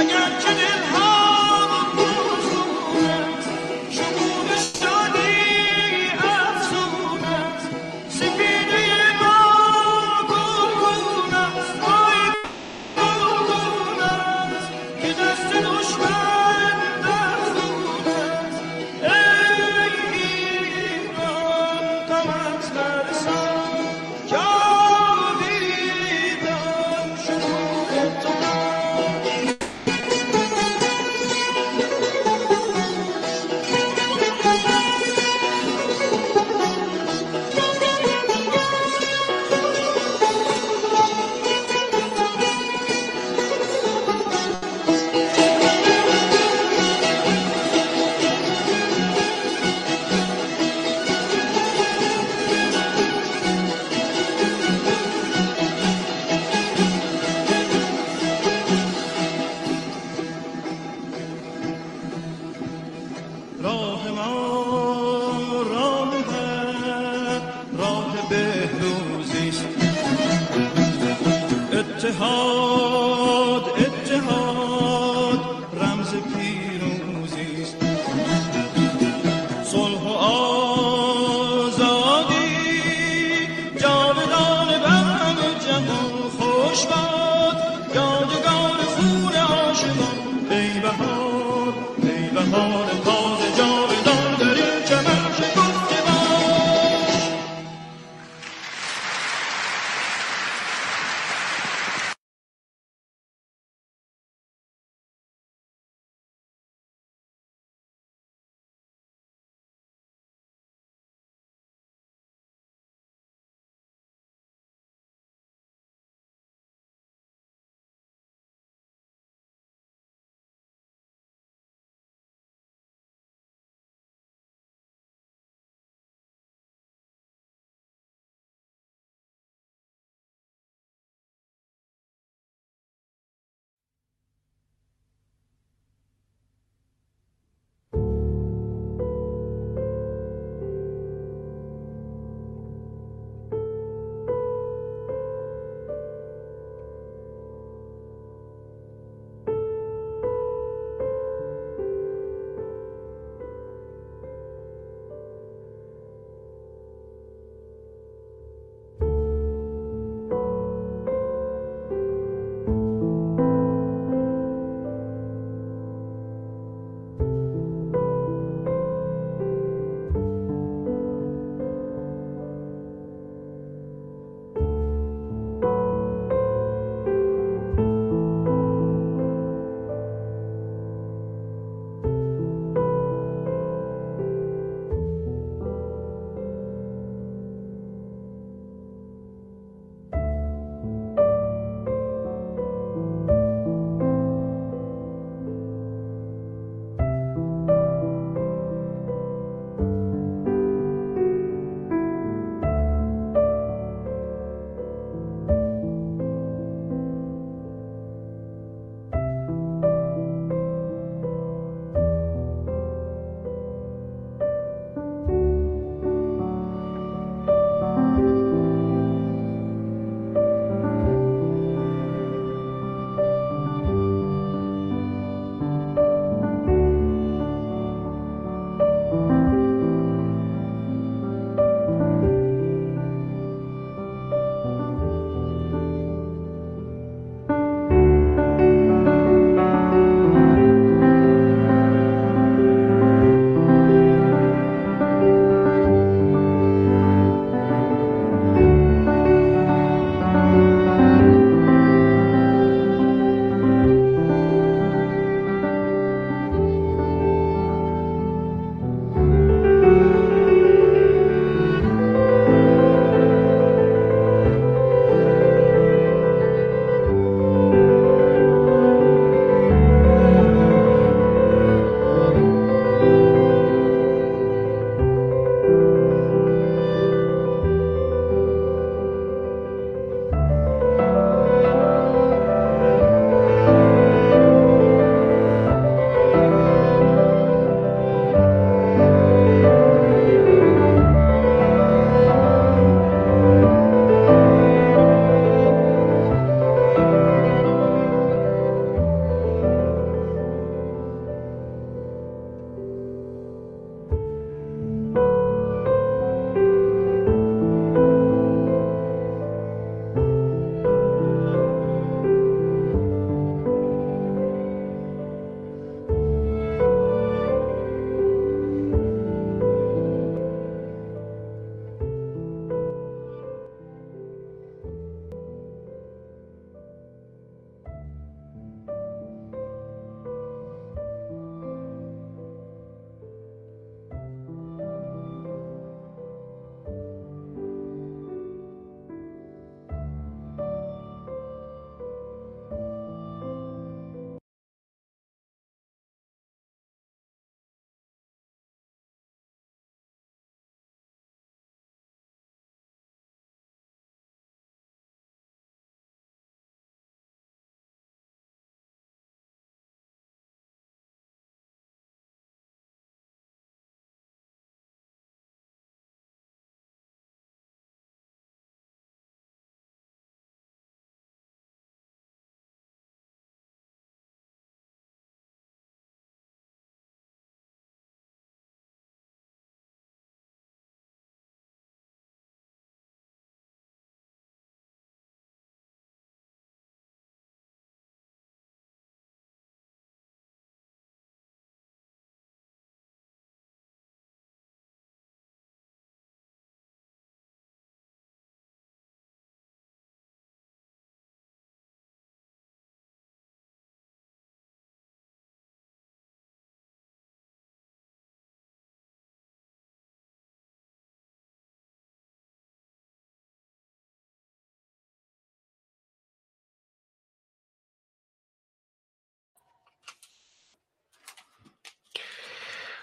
Mañana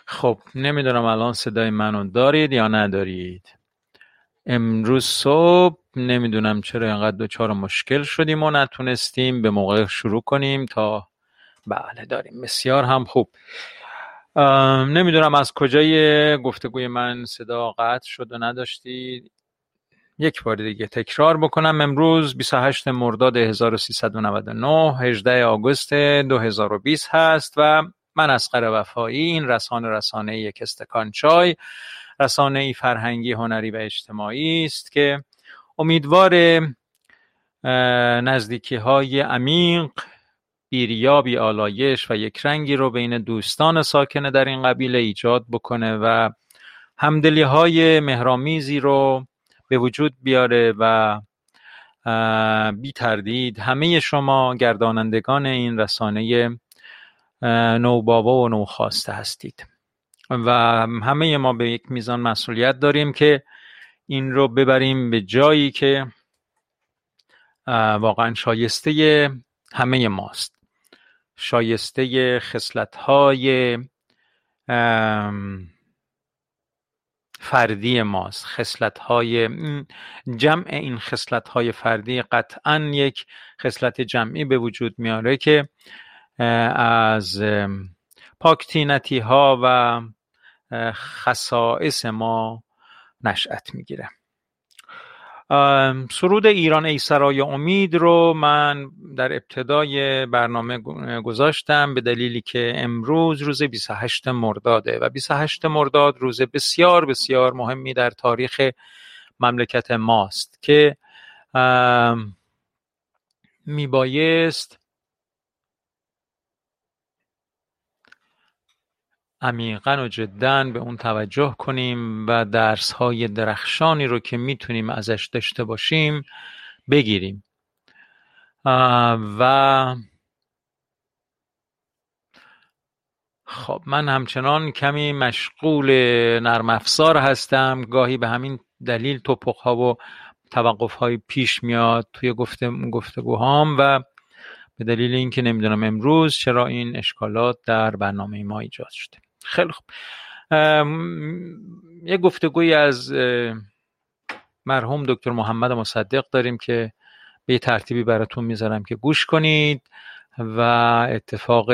خب نمی‌دونم الان صدای منو دارید یا ندارید. امروز صبح نمی‌دونم چرا اینقدر دچار مشکل شدیم و نتونستیم به موقع شروع کنیم تا بله داریم. بسیار هم خوب. نمی‌دونم از کجای گفتگوی من صدا قطع شد و نداشتید. یک بار دیگه تکرار بکنم. امروز 28 مرداد 1399 18 آگوست 2020 هست و من اسقر وفایی این رسانه رسانه یک استکان چای رسانه ای فرهنگی هنری و اجتماعی است که امیدوار نزدیکی های عمیق بیریابی آلایش و یک رنگی رو بین دوستان ساکن در این قبیله ایجاد بکنه و همدلی های مهرامیزی رو به وجود بیاره و بی تردید همه شما گردانندگان این رسانه نوبابا و نوخواسته هستید. و همه ما به یک میزان مسئولیت داریم که این رو ببریم به جایی که واقعا شایسته همه ماست. شایسته خصلت های فردی ماست. خصلت های جمع این خصلت های فردی قطعا یک خصلت جمعی به وجود میاره که از پاکتینتی ها و خصائص ما نشأت می‌گیره. سرود ایران ای سرای امید رو من در ابتدای برنامه گذاشتم به دلیلی که امروز روز 28 مرداده و 28 مرداد روز بسیار بسیار مهمی در تاریخ مملکت ماست که میبایست عمیقا و جدا به اون توجه کنیم و درس های درخشانی رو که می‌تونیم ازش داشته باشیم بگیریم. و خب من همچنان کمی مشغول نرم افزار هستم. گاهی به همین دلیل توپخ ها و توقف های پیش میاد توی گفته گفتگوهام و به دلیل اینکه نمی‌دونم امروز چرا این اشکالات در برنامه ما ایجاد شده. خیلی خوب. یک گفتگوی از مرحوم دکتر محمد مصدق داریم که به یه ترتیبی براتون می‌ذارم که گوش کنید و اتفاق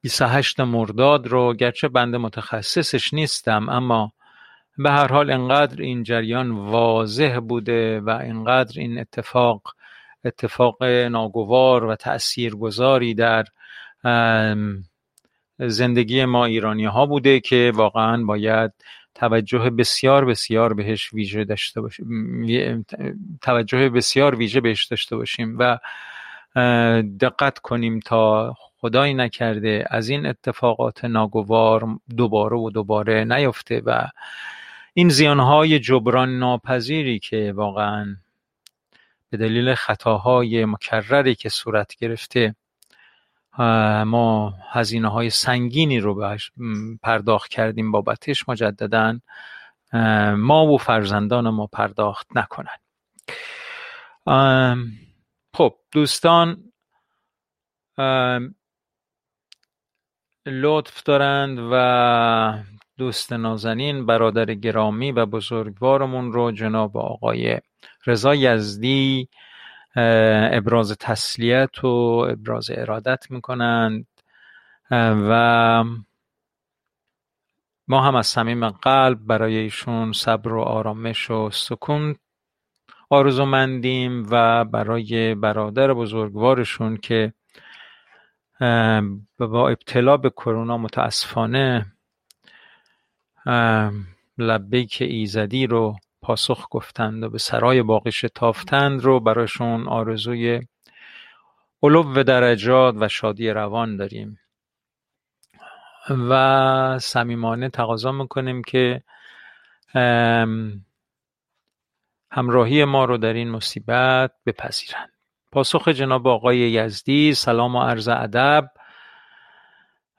28 مرداد رو گرچه بند متخصصش نیستم اما به هر حال انقدر این جریان واضح بوده و انقدر این اتفاق اتفاق ناگوار و تاثیرگذاری در زندگی ما ایرانی ها بوده که واقعا باید توجه بسیار بسیار بهش ویژه داشته باشیم توجه بسیار ویژه بهش داشته باشیم و دقت کنیم تا خدایی نکرده از این اتفاقات ناگوار دوباره و دوباره نیفته و این زیانهای جبران ناپذیری که واقعا به دلیل خطاهای مکرری که صورت گرفته ما هزینه های سنگینی رو بهش پرداخت کردیم بابتش مجددا. ما و فرزندان ما پرداخت نکنن. خب دوستان لطف دارند و دوست نازنین برادر گرامی و بزرگوارمون رو جناب آقای رضا یزدی ابراز تسلیت و ابراز ارادت می‌کنند. و ما هم از صمیم قلب برای ایشون صبر و آرامش و سکون آرزومندیم و برای برادر بزرگوارشون که با ابتلا به کرونا متاسفانه لبیک ایزدی رو پاسخ گفتند و به سرای باقی شتافتند رو براشون آرزوی علو درجات و شادی روان داریم. و صمیمانه تقاضا می‌کنیم که همراهی ما رو در این مصیبت بپذیرند. پاسخ جناب آقای یزدی سلام و عرض ادب.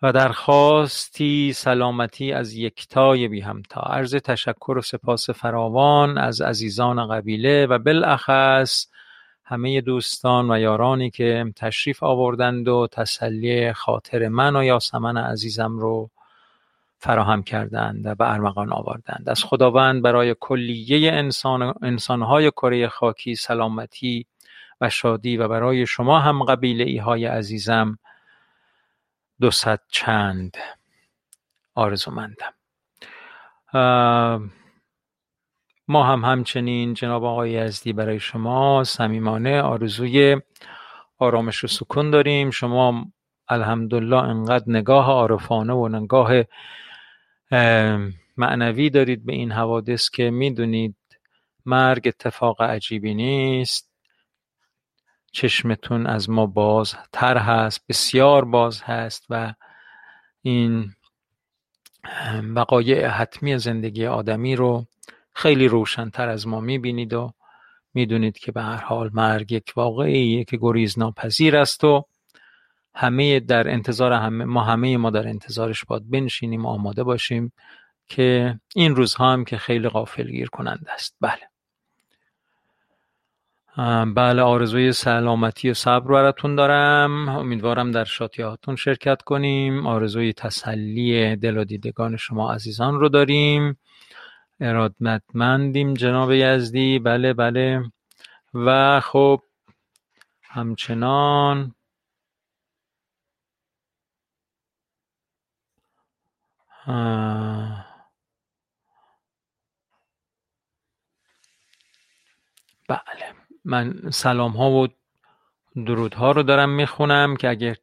و درخواستی سلامتی از یکتای بی همتا. عرض تشکر و سپاس فراوان از عزیزان قبیله و بالاخص همه دوستان و یارانی که تشریف آوردند و تسلی خاطر من و یاسمن عزیزم رو فراهم کردند و به ارمغان آوردند. از خداوند برای کلیه انسان انسانهای کره خاکی سلامتی و شادی و برای شما هم قبیله ای های عزیزم دوصد چند. آرزومندم. ما هم همچنین جناب آقای یزدی برای شما صمیمانه آرزوی آرامش و سکون داریم. شما الحمدلله انقدر نگاه عارفانه و نگاه معنوی دارید به این حوادث که می‌دونید مرگ اتفاق عجیبی نیست. چشمتون از ما باز تر هست بسیار باز هست و این وقایع حتمی زندگی آدمی رو خیلی روشنتر از ما می‌بینید و می‌دونید که به هر حال مرگ یک واقعیه که گریز ناپذیر است و همه در انتظار همه ما همه ما در انتظارش باید بنشینیم و آماده باشیم که این روزها هم که خیلی غافلگیر کننده است. بله. بله آرزوی سلامتی و صبر براتون دارم. امیدوارم در شاتیاتون شرکت کنیم. آرزوی تسلی دل و دیدگان شما عزیزان رو داریم. ارادتمندیم جناب یزدی. بله بله. و خب همچنان بله. من سلام ها و درود ها رو دارم می‌خونم که اگر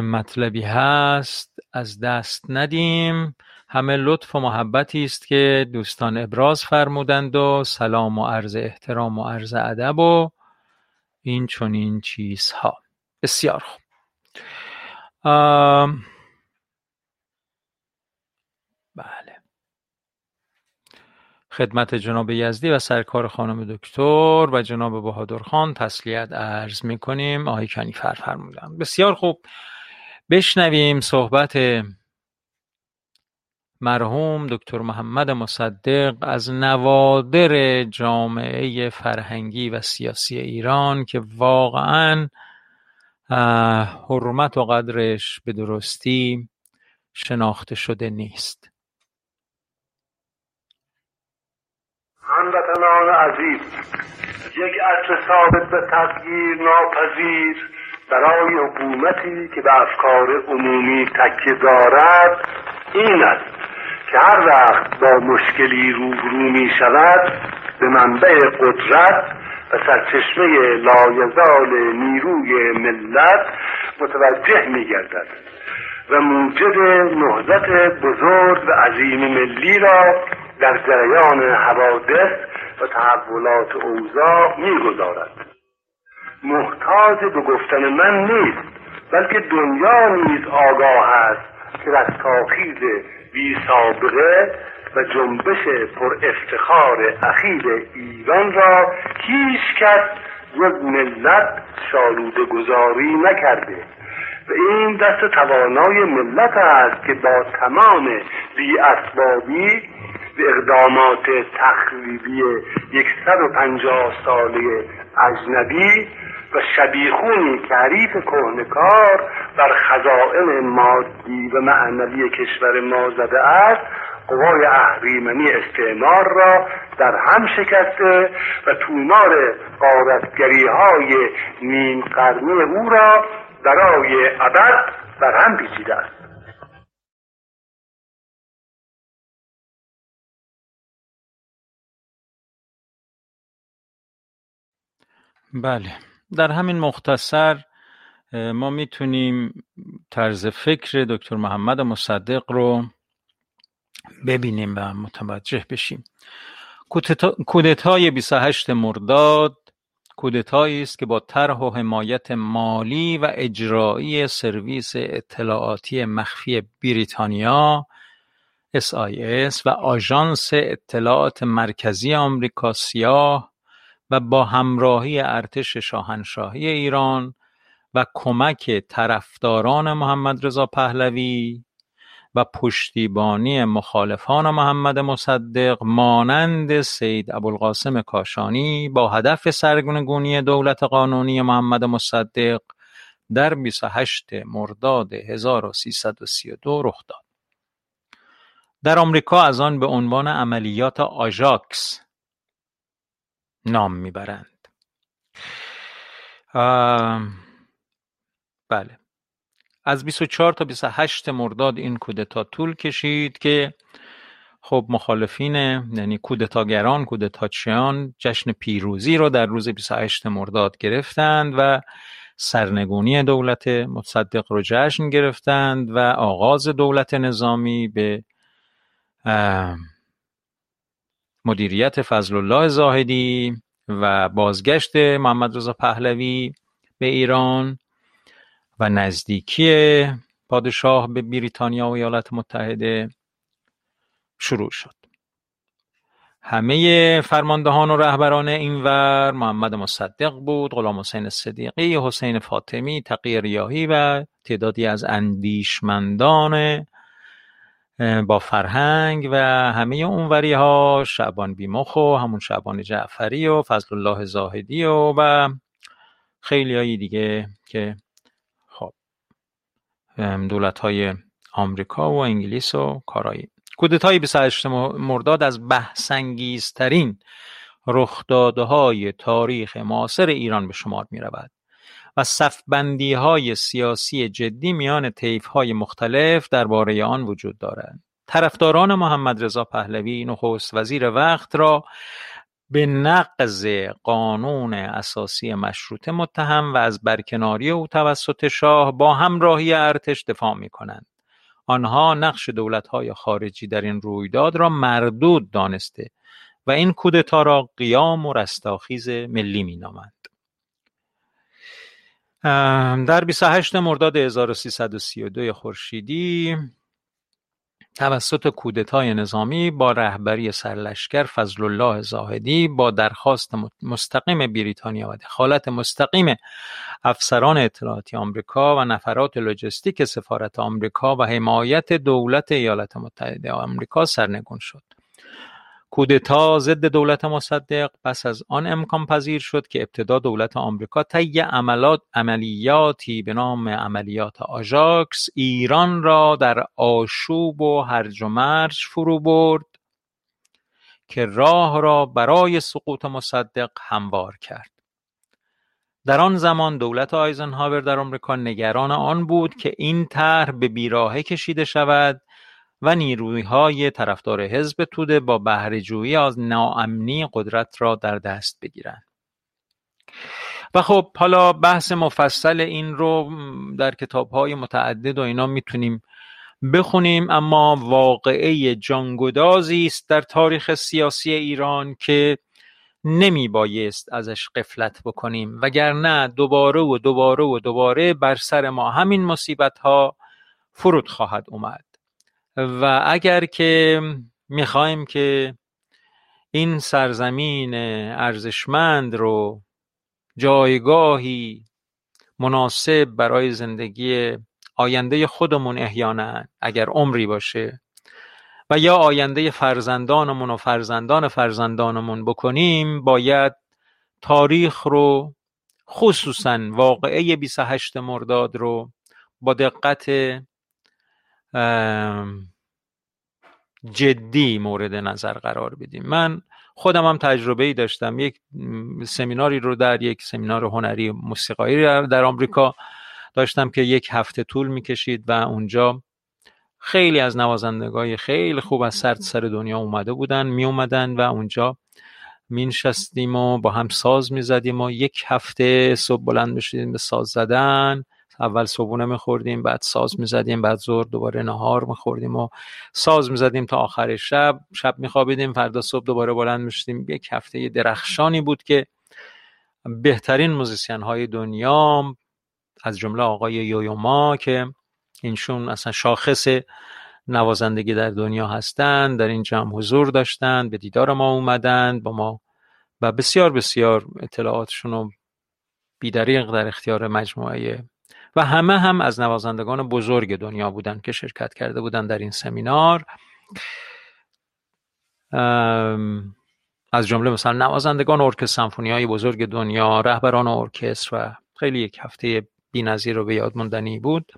مطلبی هست از دست ندیم. همه لطف و محبتی است که دوستان ابراز فرمودند و سلام و عرض احترام و عرض ادب و این چنین چیزها. بسیار خوب. بله خدمت جناب یزدی و سرکار خانم دکتر و جناب بهادر خان تسلیت عرض می کنیم آقای کنیفر فرمودن بسیار خوب. بشنویم صحبت مرحوم دکتر محمد مصدق از نوادر جامعه فرهنگی و سیاسی ایران که واقعا حرمت و قدرش به درستی شناخته شده نیست. هموطنان عزیز یک اصل ثابت به تغییر ناپذیر برای حکومتی که به افکار عمومی تکیه دارد این است که هر وقت با مشکلی روبرو می شود به منبع قدرت و سرچشمه لایزال نیروی ملت متوجه می گردد. و موجب نهضت بزرگ و عظیم ملی را در جریان حوادث و تحولات اوضاع می‌گذارد. محتاج به گفتن من نیست بلکه دنیا نیز آگاه است که رستاخیز بی سابقه و جنبش پر افتخار اخیر ایران را هیچ کس جز ملت شالوده گذاری نکرده. این دست توانای ملت است که با تمام بی اسبابی به اقدامات تخریبی یکصد و پنجاه ساله اجنبی و شبیخونی که کهنکار بر خزائن مادی و معنوی کشور ما زده است قوای اهریمنی استعمار را در هم شکسته و تومار قارتگری های نیم قرنی او را برای ابد بر هم پیچیده است. بله. در همین مختصر ما می‌تونیم طرز فکر دکتر محمد مصدق رو ببینیم و متوجه بشیم. کودتای 28 مرداد کودتایی است که با طرح و حمایت مالی و اجرایی سرویس اطلاعاتی مخفی بریتانیا SIS و آژانس اطلاعات مرکزی آمریکا سیاه و با همراهی ارتش شاهنشاهی ایران و کمک طرفداران محمد رضا پهلوی و پشتیبانی مخالفان محمد مصدق مانند سید ابوالقاسم کاشانی با هدف سرنگونی دولت قانونی محمد مصدق در 28 مرداد 1332 رخ داد. در آمریکا از آن به عنوان عملیات آژاکس نام می‌برند. بله از 24 تا 28 مرداد این کودتا طول کشید که خب مخالفین یعنی کودتاگران کودتاچیان جشن پیروزی رو در روز 28 مرداد گرفتند و سرنگونی دولت مصدق رو جشن گرفتند و آغاز دولت نظامی به مدیریت فضل الله زاهدی و بازگشت محمد رضا پهلوی به ایران. و نزدیکی پادشاه به بریتانیا و ایالات متحده شروع شد. همه فرماندهان و رهبران اینور محمد مصدق بود غلام حسین صدیقی حسین فاطمی تقی ریاهی و تعدادی از اندیشمندان با فرهنگ و همه اونوری ها شعبان بیمخ و همون شعبان جعفری و فضل الله زاهدی و, و خیلی دیگه که دولت های آمریکا و انگلیس و کارایی کودتای 28 مرداد از بحثانگیزترین های تاریخ معاصر ایران به شمار می رود و صفبندی های سیاسی جدی میان طیف های مختلف درباره آن وجود دارد. طرفداران محمد رضا پهلوی نخست وزیر وقت را به نقض قانون اساسی مشروطه متهم و از برکناری او توسط شاه با همراهی ارتش دفاع می کنند. آنها نقش دولتهای خارجی در این رویداد را مردود دانسته و این کودتا را قیام و رستاخیز ملی می نامند. در 28 مرداد 1332 خورشیدی توسط کودتای نظامی با رهبری سرلشکر الله زاهدی با درخواست مستقیم بریتانیا و دخالت مستقیم افسران اطلاعاتی آمریکا و نفرات لوجستیک سفارت آمریکا و حمایت دولت ایالات متحده آمریکا سرنگون شد. کودتا ضد دولت مصدق. پس از آن امکان پذیر شد که ابتدا دولت آمریکا طی عملیاتی به نام عملیات آژاکس ایران را در آشوب و هرج و مرج فرو برد که راه را برای سقوط مصدق هموار کرد. در آن زمان دولت آیزنهاور در آمریکا نگران آن بود که این طرح به بیراهه کشیده شود و نیروهای طرفدار حزب توده با بهرهجویی از ناامنی قدرت را در دست بگیرند. و خب حالا بحث مفصل این رو در کتاب های متعدد و اینا می‌تونیم بخونیم اما واقعه جانگدازی است در تاریخ سیاسی ایران که نمی بایست ازش قفلت بکنیم. وگرنه دوباره و دوباره و دوباره بر سر ما همین مصیبت ها فرود خواهد اومد. و اگر که می‌خوایم که این سرزمین ارزشمند رو جایگاهی مناسب برای زندگی آینده خودمون احیانا اگر عمری باشه و یا آینده فرزندانمون و فرزندان فرزندانمون بکنیم باید تاریخ رو خصوصا واقعه 28 مرداد رو با دقت جدی مورد نظر قرار بدیم. من خودم هم تجربه ای داشتم. یک سمیناری رو در یک سمینار هنری موسیقایی در آمریکا داشتم که یک هفته طول می‌کشید و اونجا خیلی از نوازندگای خیلی خوب از سرد سر دنیا اومده بودن می اومدن و اونجا مینشستیم و با هم ساز می‌زدیم و یک هفته صبح بلند می‌شدیم به ساز زدن. اول صبحونه میخوردیم بعد ساز می‌زدیم بعد ظهر دوباره نهار میخوردیم و ساز می‌زدیم تا آخر شب. شب میخوابیدیم فردا صبح دوباره بلند می‌شدیم. یک هفته درخشانی بود که بهترین موزیسین های دنیا از جمله آقای یویوما که اینشون اصلا شاخص نوازندگی در دنیا هستند در این جمع حضور داشتند به دیدار ما اومدند با ما و بسیار بسیار اطلاعاتشون رو بیدریق در اختیار مجموعه و همه هم از نوازندگان بزرگ دنیا بودن که شرکت کرده بودن در این سمینار. از جمله مثلا نوازندگان ارکستر سمفونی های بزرگ دنیا رهبران ارکستر و خیلی یک هفته بی‌نظیر و به یاد بود.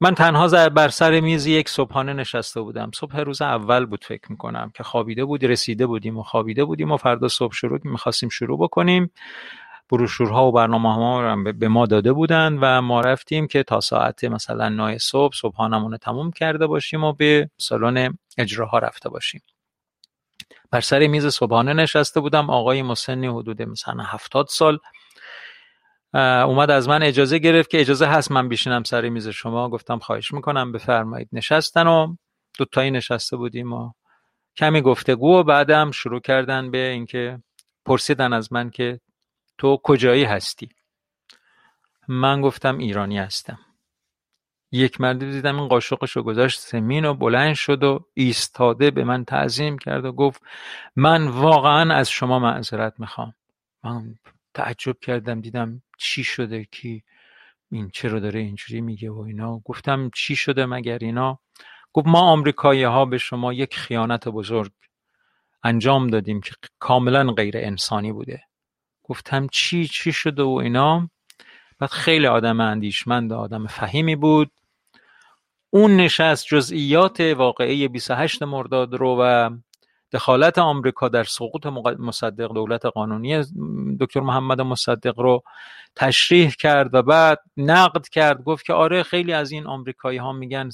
من تنها بر سر میز یک صبحانه نشسته بودم. صبح روز اول بود فکر می‌کنم که خوابیده بود رسیده بودیم و خوابیده بودیم و فردا صبح شروع می‌خواستیم شروع بکنیم. بروشورها و برنامه ها به ما داده بودن و ما رفتیم که تا ساعت مثلا 9 صبح صبحانمون رو تموم کرده باشیم و به سالن اجراها رفته باشیم. بر سر میز صبحانه نشسته بودم. آقای مسنی حدود مثلا هفتاد سال. اومد از من اجازه گرفت که اجازه هست من بشینم سر میز شما. گفتم خواهش می‌کنم بفرمایید. نشستن و دوتایی نشسته بودیم و کمی گفتگو و بعدم شروع کردن به اینکه پرسیدن از من که تو کجایی هستی؟ من گفتم ایرانی هستم. یک مرد دیدم این قاشقش رو گذاشت سمین و بلند شد و ایستاده به من تعظیم کرد و گفت من واقعا از شما معذرت می‌خوام. من تعجب کردم دیدم چی شده کی این چرا داره اینجوری میگه و اینا. گفتم چی شده مگر اینا؟ گفت ما آمریکایی ها به شما یک خیانت بزرگ انجام دادیم که کاملا غیر انسانی بوده. گفتم چی چی شده و اینا. بعد خیلی آدم اندیشمند آدم فهیمی بود. اون نشست جزئیات واقعی 28 مرداد رو و دخالت آمریکا در سقوط مصدق دولت قانونی دکتر محمد مصدق رو تشریح کرد و بعد نقد کرد. گفت که آره خیلی از این آمریکایی ها میگن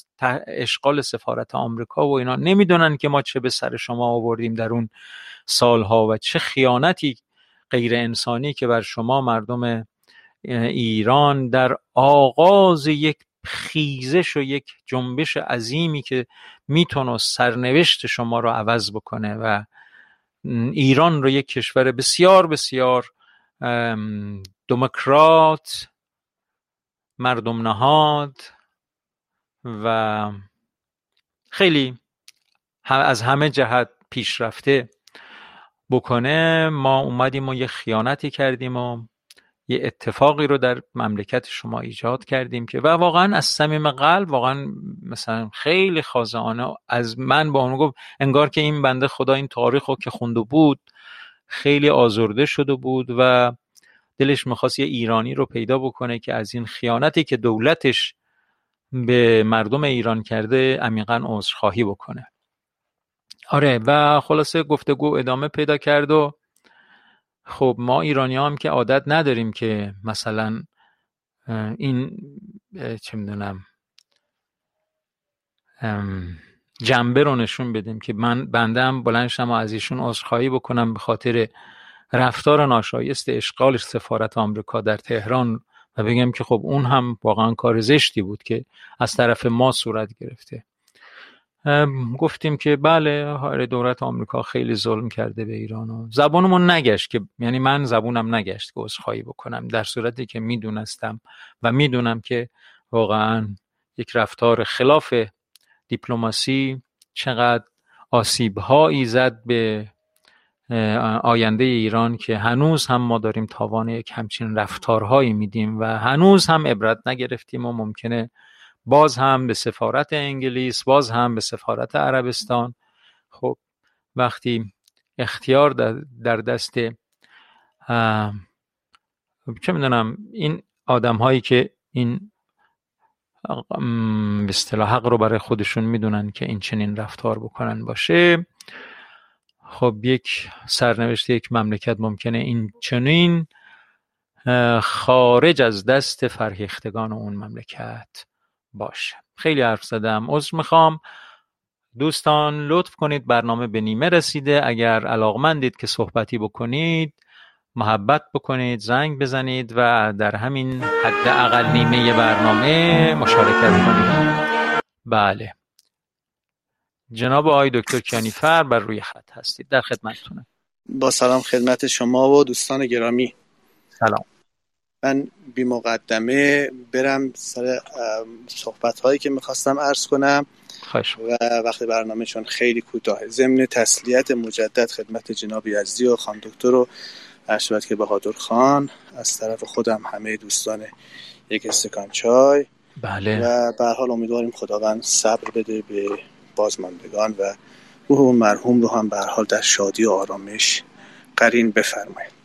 اشغال سفارت آمریکا و اینا. نمی‌دونن که ما چه به سر شما آوردیم در اون سالها و چه خیانتی غیر انسانی که بر شما مردم ایران در آغاز یک خیزش و یک جنبش عظیمی که می‌تونه سرنوشت شما رو عوض بکنه و ایران رو یک کشور بسیار بسیار دموکرات مردم نهاد و خیلی از همه جهت پیشرفته. بکنه ما اومدیم و یه خیانتی کردیم و یه اتفاقی رو در مملکت شما ایجاد کردیم که و واقعا از صمیم قلب واقعا مثلا خیلی خازانه از من با اون گفت انگار که این بنده خدا این تاریخ رو که خونده بود خیلی آزرده شده بود و دلش می‌خواست یه ایرانی رو پیدا بکنه که از این خیانتی که دولتش به مردم ایران کرده عمیقا عذرخواهی بکنه. آره و خلاصه گفتگو ادامه پیدا کرد و خب ما ایرانی هم که عادت نداریم که مثلا این چه می‌دونم جنبه رو نشون بدیم که من بندم بلند شم و از ایشون عذرخواهی بکنم به خاطر رفتار ناشایست اشغال سفارت آمریکا در تهران و بگم که خب اون هم واقعا کار زشتی بود که از طرف ما صورت گرفته. گفتیم که بله آره دولت آمریکا خیلی ظلم کرده به ایران و زبانمون نگشت که یعنی من زبونم نگشت که عذرخواهی بکنم در صورتی که می‌دونستم و می‌دونم که واقعا یک رفتار خلاف دیپلماسی چقدر آسیب هایی زد به آینده ایران که هنوز هم ما داریم تاوان یک همچین رفتارهایی میدیم و هنوز هم عبرت نگرفتیم و ممکنه باز هم به سفارت انگلیس باز هم به سفارت عربستان. خب وقتی اختیار در دست چه می‌دونم این آدم هایی که این به اصطلاح حق رو برای خودشون می‌دونن که این چنین رفتار بکنن باشه. خب یک سرنوشت یک مملکت ممکنه این چنین خارج از دست فرهیختگان اون مملکت. باشه. خیلی حرف زدم. عذر می‌خوام. دوستان لطف کنید. برنامه به نیمه رسیده. اگر علاقمندید که صحبتی بکنید محبت بکنید زنگ بزنید و در همین حد اقل نیمه برنامه مشارکت کنید. بله. جناب آقای دکتر کیانیفر بر روی خط هستید. در خدمتتونم. با سلام خدمت شما و دوستان گرامی. سلام. من بی مقدمه برم سر صحبت هایی که می‌خواستم عرض کنم. و وقت برنامه چون خیلی کوتاه ضمن تسلیت مجدد خدمت جناب یزدی و خان دکتر و شود که بهادر خان از طرف خودم همه دوستان یک استکان چای. بله. و به حال امیدواریم خداوند صبر بده به بازماندگان و روح مرحوم رو هم به حال در شادی و آرامش قرین بفرمایید.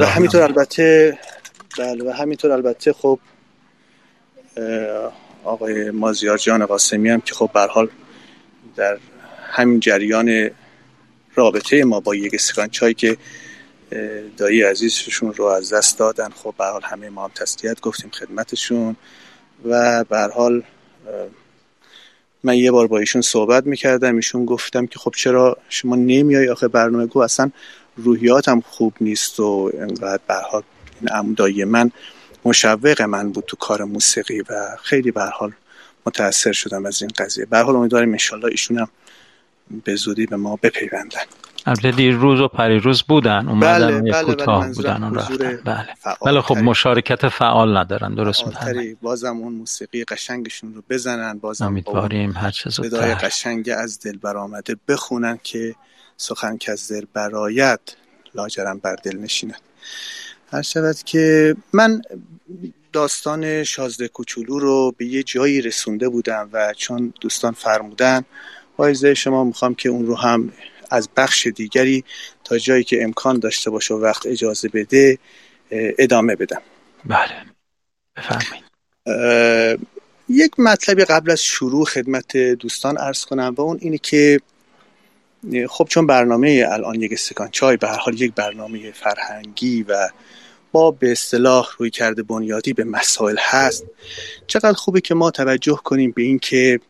و همینطور البته بله و همینطور البته خب آقای مازیار جان قاسمی هم که خب به حال در همین جریان رابطه ما با یک استکان چای که دایی عزیزشون رو از دست دادن خب به حال همه ما هم تسلیت گفتیم خدمتشون و به حال من یه بار با ایشون صحبت می‌کردم ایشون گفتم که خب چرا شما نمیای آخه برنامه گو اصلا روحیاتم خوب نیست و انقدر حال این عمودایی من مشوق من بود تو کار موسیقی و خیلی حال متاثر شدم از این قضیه. حال امیدواریم ان ایشون هم به زودی به ما بپیوندن. البته روز و پریروز بودن اومدن بله, بله, کوتاه بودن اون رفتن. بله. بله خب مشارکت فعال ندارن درست میگن بازم اون موسیقی قشنگشون رو بزنن بازم امیدواریم هر چه زودتر. قشنگ از دل برآمده بخونن که سخن که از دل برآید لاجرم بر دل نشیند. هر شود که من داستان شازده کوچولو رو به یه جایی رسونده بودم و چون دوستان فرمودن با شما می‌خوام که اون رو هم از بخش دیگری تا جایی که امکان داشته باشه و وقت اجازه بده ادامه بدم. بله. بفرمایید. یک مطلبی قبل از شروع خدمت دوستان ارز کنم و اون اینه که خب چون برنامه الان یک استکان چای به هر حال یک برنامه فرهنگی و با به اصطلاح روی کرده بنیادی به مسائل هست چقدر خوبه که ما توجه کنیم به این که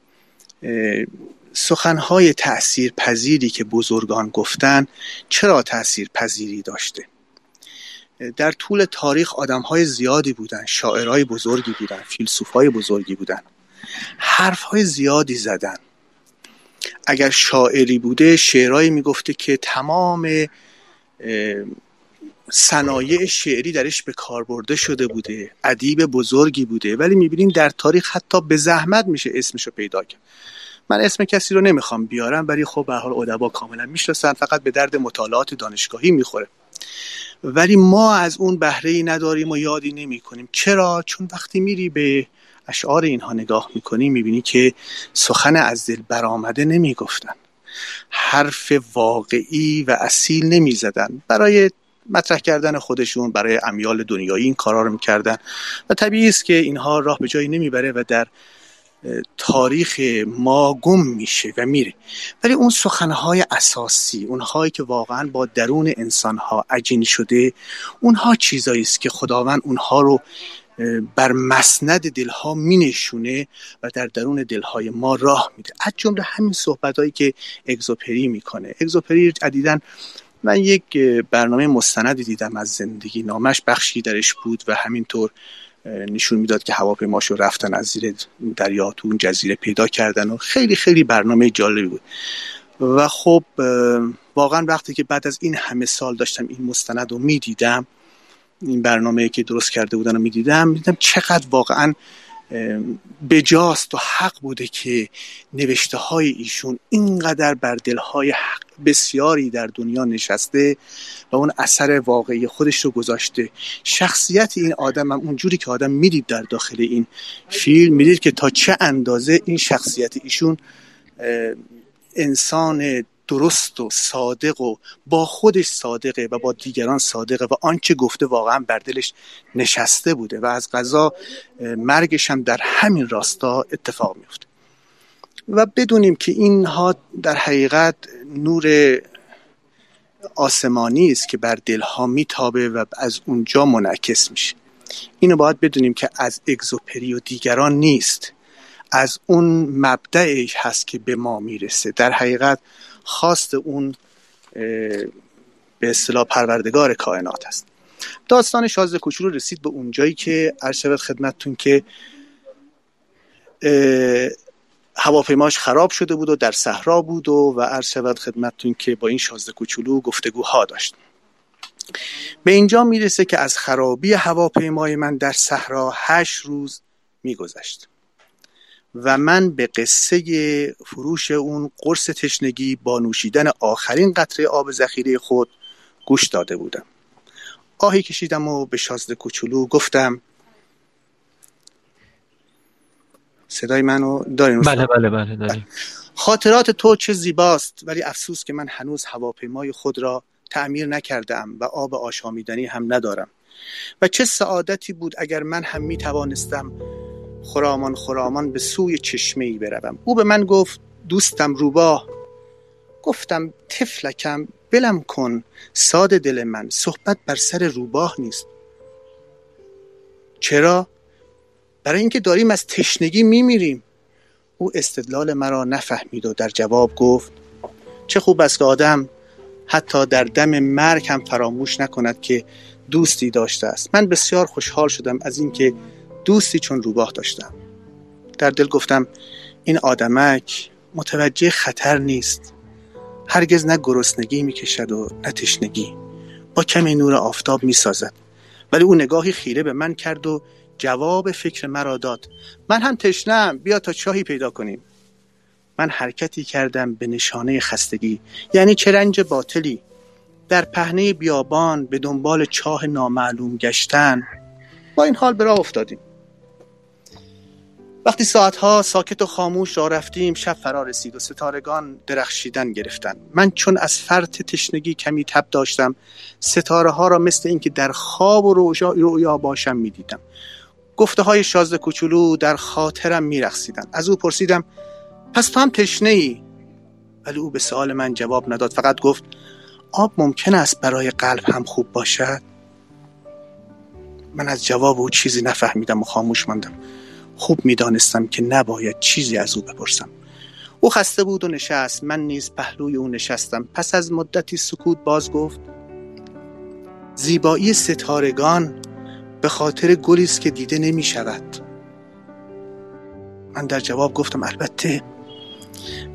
سخنهای تأثیر پذیری که بزرگان گفتن چرا تأثیر پذیری داشته؟ در طول تاریخ آدم های زیادی بودن شاعرای بزرگی بودن فیلسوفای بزرگی بودن. حرف های زیادی زدن. اگر شاعری بوده شعرهایی می‌گفته که تمام صنایع شعری درش به کار برده شده بوده ادیب بزرگی بوده. ولی می‌بینیم در تاریخ حتی به زحمت میشه اسمشو پیدا کرد. من اسم کسی رو نمی‌خوام بیارم ولی خب به حال ادبا کاملا می‌شناسن فقط به درد مطالعات دانشگاهی می‌خوره. ولی ما از اون بهره ای نداریم و یادی نمی کنیم چرا؟ چون وقتی میری به اشعار اینها نگاه می‌کنی می‌بینی که سخن از دل برآمده نمی‌گفتن. حرف واقعی و اصیل نمی‌زدن. برای مطرح کردن خودشون برای امیال دنیایی این کارا رو می‌کردن. و طبیعی است که اینها راه به جایی نمی‌بره و در تاریخ ما گم میشه و میره. ولی اون سخنهای اساسی اونهایی که واقعا با درون انسانها عجین شده اونها چیزایی است که خداوند اونها رو بر مسند دلها مینشونه و در درون دلهای ما راه میده. از جمله همین صحبتهایی که اگزوپری می‌کنه. اگزوپری جدیدن من یک برنامه مستندی دیدم از زندگی. نامش بخشی درش بود و همینطور نشون می‌داد که هواپیماشو رفتن از زیر دریا تو اون جزیره پیدا کردن و خیلی خیلی برنامه جالبی بود. و خب واقعا وقتی که بعد از این همه سال داشتم این مستند رو می‌دیدم این برنامه که درست کرده بودن رو می‌دیدم می‌دیدم چقدر واقعا بجاست و حق بوده که نوشته های ایشون اینقدر بر دلهای بسیاری در دنیا نشسته و اون اثر واقعی خودش رو گذاشته. شخصیت این آدم هم اونجوری که آدم می‌دید در داخل این فیلم می‌دید که تا چه اندازه این شخصیت ایشون انسان درست و صادق و با خودش صادقه و با دیگران صادقه و آنچه گفته واقعا بر دلش نشسته بوده و از غذا مرگش هم در همین راستا اتفاق میفته و بدونیم که اینها در حقیقت نور آسمانی است که بر دلها میتابه و از اونجا منعکس میشه. اینو باید بدونیم که از اگزوپری و دیگران نیست. از اون مبدعش هست که به ما می‌رسه. در حقیقت خواست اون به اصطلاح پروردگار کائنات است. داستان شازده کوچولو رسید به اونجایی که عرض خدمتتون که هواپیماش خراب شده بود و در صحرا بود و و عرض شود خدمتتون که با این شازده کوچولو گفتگوها داشت. به اینجا می‌رسه که از خرابی هواپیمای من در صحرا هشت روز میگذشت. و من به قصه فروش اون قرص تشنگی با نوشیدن آخرین قطره آب ذخیره خود گوش داده بودم. آهی کشیدم و به شازده کوچولو گفتم صدای منو دارین؟ بله بله بله داریم. خاطرات تو چه زیباست ولی افسوس که من هنوز هواپیمای خود را تعمیر نکردم و آب آشامیدنی هم ندارم. و چه سعادتی بود اگر من هم می توانستم خرامان خرامان به سوی چشمه ای بروم. او به من گفت دوستم روباه. گفتم تفلکم بلم کن. ساده دل من صحبت بر سر روباه نیست. چرا؟ برای اینکه داریم از تشنگی میمیریم. او استدلال مرا نفهمید و در جواب گفت چه خوب است که آدم حتی در دم مرگ هم فراموش نکند که دوستی داشته است. من بسیار خوشحال شدم از اینکه دوستی چون روباه داشتم. در دل گفتم این آدمک متوجه خطر نیست. هرگز نه گرسنگی می‌کشد و نه تشنگی. با کمی نور آفتاب می‌سازد. ولی او نگاهی خیره به من کرد و جواب فکر مرا داد. من هم تشنم بیا تا چاهی پیدا کنیم. من حرکتی کردم به نشانه خستگی یعنی چه رنج باطلی. در پهنه بیابان به دنبال چاه نامعلوم گشتن. با این حال به راه افتادیم. وقتی ساعتها ساکت و خاموش را رفتیم شب فرا رسید و ستارگان درخشیدن گرفتند. من چون از فرط تشنگی کمی تب داشتم ستاره ها را مثل اینکه در خواب و رویا, باشم می‌دیدم. گفته های شازده کوچولو در خاطرم میرخصیدن از او پرسیدم پس تو هم تشنه ای ولی او به سوال من جواب نداد. فقط گفت آب ممکن است برای قلب هم خوب باشد؟ من از جواب او چیزی نفهمیدم و خاموش ماندم. خوب می‌دانستم که نباید چیزی از او بپرسم. او خسته بود و نشست. من نیز پهلوی او نشستم. پس از مدتی سکوت باز گفت زیبایی ستارگان به خاطر گلی است که دیده نمی شود من در جواب گفتم البته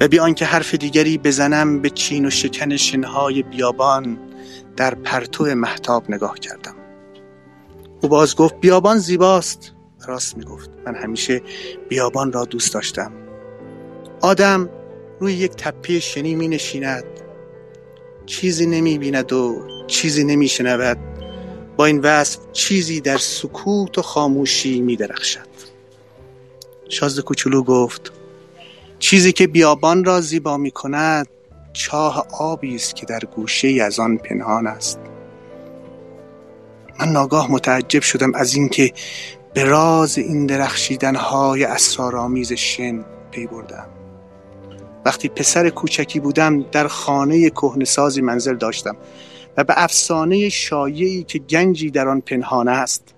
و بی آنکه حرف دیگری بزنم به چین و شکن شنهای بیابان در پرتو محتاب نگاه کردم. او باز گفت بیابان زیباست. راست می گفت من همیشه بیابان را دوست داشتم. آدم روی یک تپه شنی می نشیند چیزی نمی بیند و چیزی نمی شنود با این وصف چیزی در سکوت و خاموشی می درخشد شازده کوچولو گفت چیزی که بیابان را زیبا می کند چاه آبی است که در گوشه از آن پنهان است. من ناگاه متعجب شدم از اینکه به راز این درخشیدن های اسرارآمیز شن پی بردم. وقتی پسر کوچکی بودم در خانه کهنسازی منزل داشتم و به افسانه شایعی که گنجی در آن پنهان است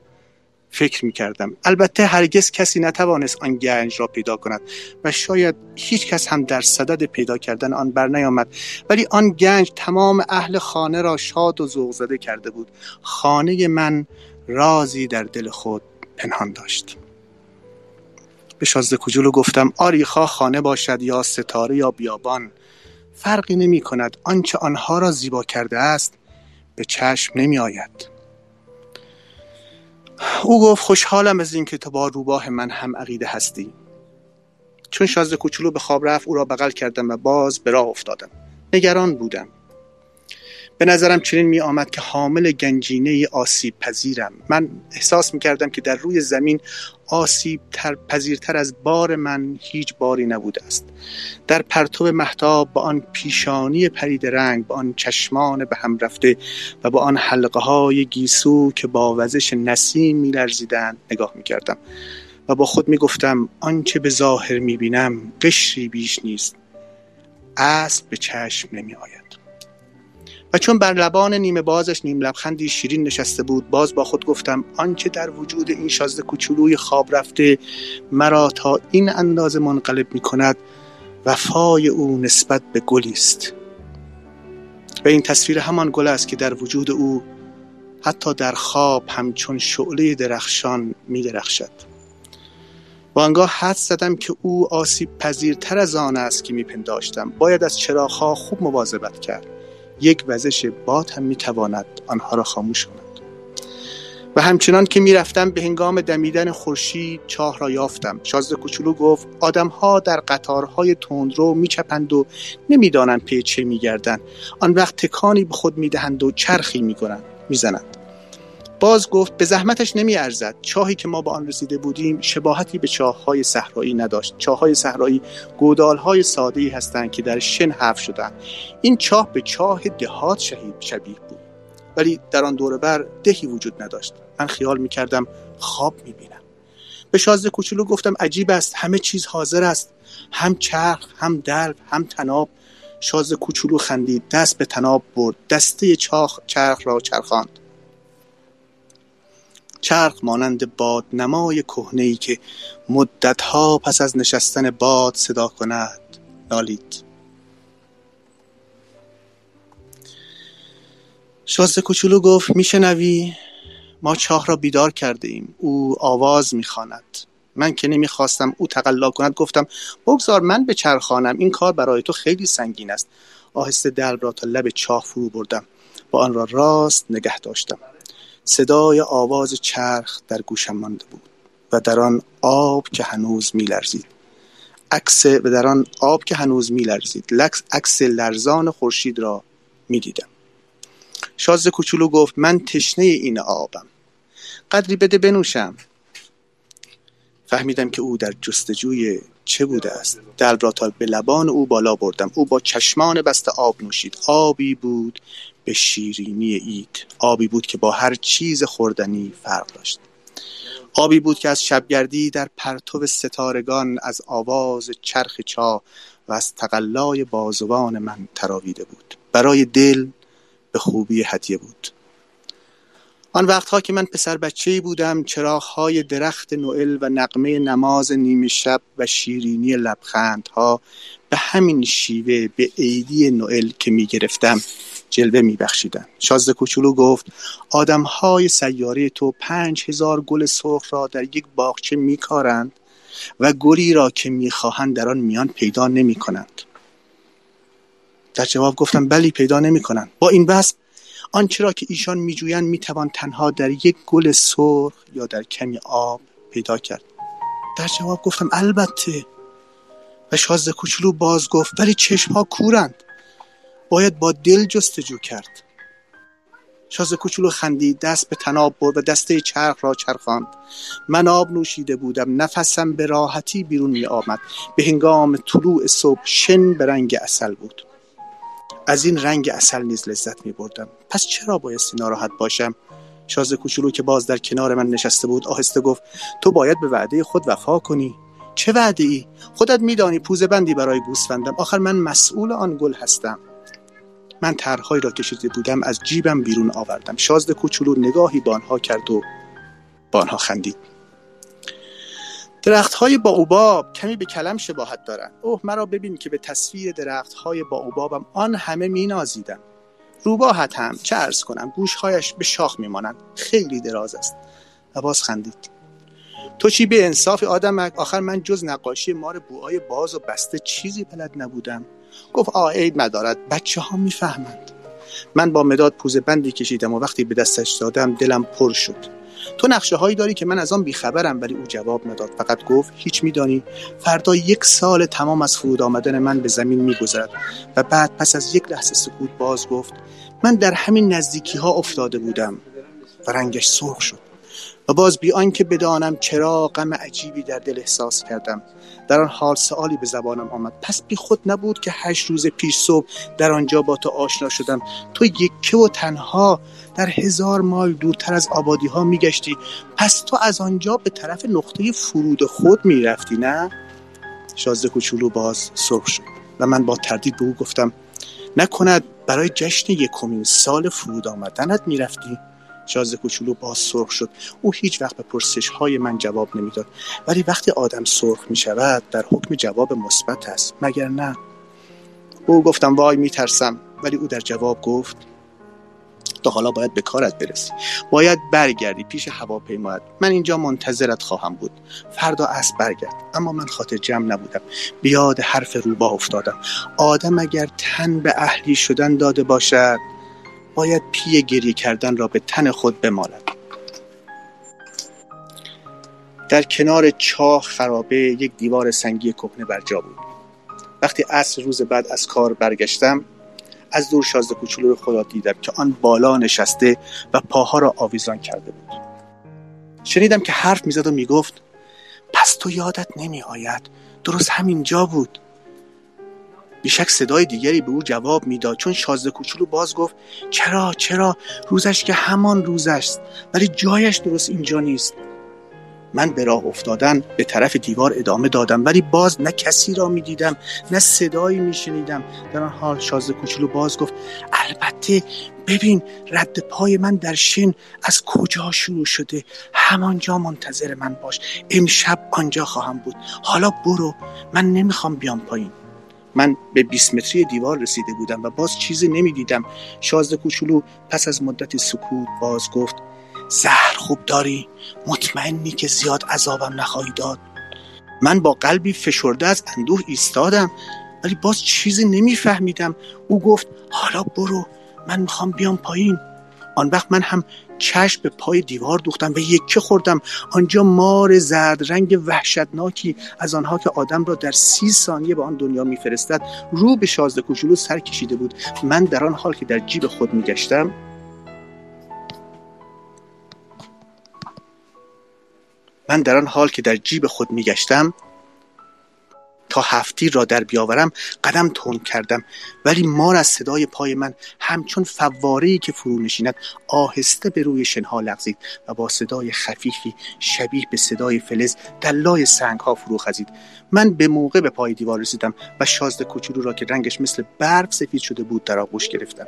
فکر می کردم. البته هرگز کسی نتوانست آن گنج را پیدا کند و شاید هیچ کس هم در صدد پیدا کردن آن بر نیامد. ولی آن گنج تمام اهل خانه را شاد و ذوق زده کرده بود. خانه من رازی در دل خود پنهان داشت. به شازده کوچولو گفتم آری خواه خانه باشد یا ستاره یا بیابان فرقی نمی کند. آنچه آنها را زیبا کرده است به چشم نمی آید. او گفت خوشحالم از اینکه تو با روباه من هم عقیده هستی. چون شازده کوچولو به خواب رفت او را بغل کردم و باز به راه افتادم. نگران بودم. به نظرم چنین می آمد که حامل گنجینه آسیب پذیرم من احساس می کردم که در روی زمین آسیب تر پذیرتر از بار من هیچ باری نبوده است. در پرتو محتاب با آن پیشانی پرید رنگ با آن چشمان به هم رفته و با آن حلقه های گیسو که با وزش نسیم می لرزیدن نگاه می کردم و با خود می گفتم آنچه به ظاهر می بینم قشری بیش نیست. اسب به چشم نمی آید و چون بر لبان نیمه بازش نیم لبخندی شیرین نشسته بود باز با خود گفتم آنچه در وجود این شازده کوچولوی خواب رفته مرا تا این اندازه منقلب می کند وفای او نسبت به گلی است. و این تصویر همان گل است که در وجود او حتی در خواب همچون شعله درخشان می درخشد و آنگاه حد زدم که او آسیب پذیرتر از آن است که می پنداشتم باید از چراغها خوب مواظبت کرد. یک وزش باد هم می‌تواند آنها را خاموش کند. و همچنان که می‌رفتم به هنگام دمیدن خورشید چاه را یافتم. شازده کوچولو گفت آدمها در قطارهای تندرو میچپند و نمی‌دانند پی چه میگردند. آن وقت تکانی به خود می‌دهند و چرخی می‌کنند می‌زنند. باز گفت به زحمتش نمی ارزد چاهی که ما به آن رسیده بودیم شباهتی به چاههای صحرایی نداشت. چاههای صحرایی گودالهای ساده ای هستند که در شن حف شدند. این چاه به چاه دهات شهید شبیه بود. ولی در آن دور بر دهی وجود نداشت. من خیال می کردم خواب می بینم به شازده کوچولو گفتم عجیب است. همه چیز حاضر است. هم چرخ هم دلو هم تناب شازده کوچولو خندید. دست به تناب برد. دسته چاخ چرخ را چرخاند. چرخ مانند باد نمای کهنه ای که مدتها پس از نشستن باد صدا کند. نالید شازده کوچولو گفت میشنوی؟ ما چاه را بیدار کرده ایم او آواز می‌خواند. من که نمی‌خواستم او تقلا کند گفتم بگذار من به چرخانم. این کار برای تو خیلی سنگین است. آهسته دل را تا لب چاه فرو بردم. با آن را راست نگه داشتم. صدای آواز چرخ در گوشم مانده بود و در آن آب که هنوز میلرزید. عکس و در آن آب که هنوز میلرزید. عکس لرزان خورشید را می‌دیدم. شازده کوچولو گفت من تشنه این آبم. قدری بده بنوشم. فهمیدم که او در جستجوی چه بوده است. دل را تا به لبان او بالا بردم. او با چشمان بسته آب نوشید. آبی بود به شیرینی اید آبی بود که با هر چیز خوردنی فرق داشت. آبی بود که از شبگردی در پرتو ستارگان از آواز چرخ چا و از تقلای بازوان من تراویده بود. برای دل به خوبی هدیه بود. آن وقتها که من پسر بچه بودم چراغهای درخت نوئل و نقمه نماز نیمه شب و شیرینی لبخندها به همین شیوه به عیدی نوئل که می گرفتم جلوه می بخشیدن. شازده کوچولو گفت آدمهای سیاره تو پنج هزار گل سرخ را در یک باغچه می کارند و گلی را که می خواهند در آن میان پیدا نمی کنند. در جواب گفتم بلی پیدا نمی کنند. با این بس آنچه را که ایشان میجویند می‌توان تنها در یک گل سرخ یا در کمی آب پیدا کرد در جواب گفتم البته و شازده کوچولو باز گفت ولی چشمها کورند. باید با دل جستجو کرد. شازده کوچولو خندید دست به تناب برد و دسته چرخ را چرخاند. من آب نوشیده بودم نفسم به راحتی بیرون می آمد به هنگام طلوع صبح شن به رنگ اصل بود. از این رنگ اصل نیز لذت می بردم پس چرا بایستی ناراحت باشم؟ شازده کوچولو که باز در کنار من نشسته بود آهسته گفت تو باید به وعده خود وفا کنی. چه وعده ای خودت میدانی پوزه بندی برای گوسفندم. آخر من مسئول آن گل هستم. من طرحهایی را کشیده بودم از جیبم بیرون آوردم. شازده کوچولو نگاهی به آنها کرد و با آنها خندید. درخت های با اوباب کمی به کلم شباهت دارند. اوه مرا ببین که به تصویر درخت های با اوبابم آن همه می نازیدم روباهت هم چه ارز کنم گوشهایش به شاخ میمانند. خیلی دراز است. و باز خندید. تو چی به انصاف آدمک؟ آخر من جز نقاشی مار بوهای باز و بسته چیزی بلد نبودم. گفت آ عید ندارد. بچه ها می‌فهمند. من با مداد پوزه بندی کشیدم و وقتی به دستش دادم دلم پر شد. تو نقشه هایی داری که من از آن بیخبرم ولی او جواب نداد. فقط گفت هیچ میدانی؟ فردا یک سال تمام از فرود آمدن من به زمین میگذرد. و بعد پس از یک لحظه سکوت باز گفت من در همین نزدیکی ها افتاده بودم. و رنگش سرخ شد. باز بی آنکه بدانم چرا غم عجیبی در دل احساس کردم. در آن حال سوالی به زبانم آمد. پس بی خود نبود که هشت روز پیش صبح در آنجا با تو آشنا شدم. تو یکه و تنها در هزار مایل دورتر از آبادی ها میگشتی. پس تو از آنجا به طرف نقطه فرود خود می‌رفتی نه؟ شازده کوچولو باز سرخ شد و من با تردید به او گفتم نکند برای جشن یکمین سال فرود آمدنت می‌رفتی؟ شازده کوچولو باز سرخ شد. او هیچ وقت به پرسش های من جواب نمی‌داد. ولی وقتی آدم سرخ می شود در حکم جواب مثبت است. مگر نه؟ او گفتم وای میترسم. ولی او در جواب گفت تا حالا باید به کارت برسی. باید برگردی پیش هواپیمایت من اینجا منتظرت خواهم بود. فردا اسب برگرد. اما من خاطر جمع نبودم. بیاد حرف روبا افتادم. آدم اگر تن به اهلی شدن داده باشد باید پی گریه کردن را به تن خود بمالد. در کنار چاه خرابه یک دیوار سنگی کهنه بر جا بود. وقتی عصر روز بعد از کار برگشتم از دور شازده کوچولو رو خدا دیدم که آن بالا نشسته و پاها را آویزان کرده بود. شنیدم که حرف می‌زد و می‌گفت پس تو یادت نمی آید درست همینجا بود. بیشک صدای دیگری به او جواب می‌داد چون شازده کوچولو باز گفت چرا چرا؟ روزش که همان روز است ولی جایش درست اینجا نیست. من به راه افتادن به طرف دیوار ادامه دادم ولی باز نه کسی را می‌دیدم نه صدایی میشنیدم. در آن حال شازده کوچولو باز گفت البته ببین رد پای من در شن از کجا شروع شده؟ همانجا منتظر من باش. امشب آنجا خواهم بود. حالا برو من نمی‌خوام بیام پایین. من به 20 متری دیوار رسیده بودم و باز چیزی نمی‌دیدم. شازده کوچولو پس از مدتی سکوت باز گفت زهر خوب داری مطمئنی که زیاد عذابم نخواهی داد. من با قلبی فشرده از اندوه ایستادم ولی باز چیزی نمیفهمیدم. او گفت حالا برو من می‌خوام بیام پایین. آن وقت من هم چشم به پای دیوار دوختم و یکه خوردم. آنجا مار زرد رنگ وحشتناکی از آنها که آدم را در سی ثانیه به آن دنیا میفرستد رو به شازده کوچولو سر کشیده بود. من در آن حال که در جیب خود میگشتم من در آن حال که در جیب خود میگشتم تا هفتی را در بیاورم قدم تند کردم. ولی مار از صدای پای من همچون فواره‌ای که فرو نشیند آهسته به روی شنها لغزید و با صدای خفیفی شبیه به صدای فلز در لای سنگ ها فرو خزید. من به موقع به پای دیوار رسیدم و شازده کوچولو را که رنگش مثل برف سفید شده بود در آغوش گرفتم.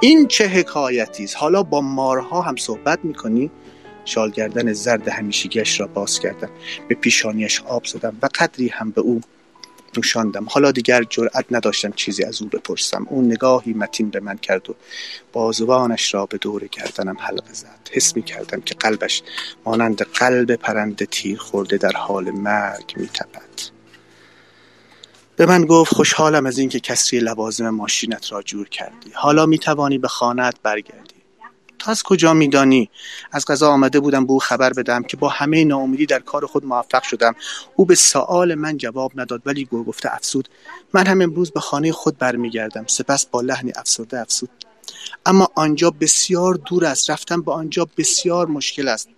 این چه حکایتی است؟ حالا با مارها هم صحبت می‌کنی؟ شالگردن زرد همیشگیش را باز کردم. به پیشانیش آب زدم و قدری هم به او نوشاندم. حالا دیگر جرأت نداشتم چیزی از او بپرسم. او نگاهی متین به من کرد و بازوانش را به دور گردنم حلقه زد. حس می کردم که قلبش مانند قلب پرنده تیر خورده در حال مرگ می تپد. به من گفت خوشحالم از اینکه کسری لوازم ماشینت را جور کردی. حالا می توانی به خانهت برگردی. تو از کجا میدانی؟ از غذا آمده بودم به او خبر بدم که با همه ناامیدی در کار خود موفق شدم. او به سوال من جواب نداد ولی گو گفته افسود. من هم امروز به خانه خود برمیگردم. سپس با لحنی افسرده افسود. اما آنجا بسیار دور است. رفتم به آنجا بسیار مشکل است.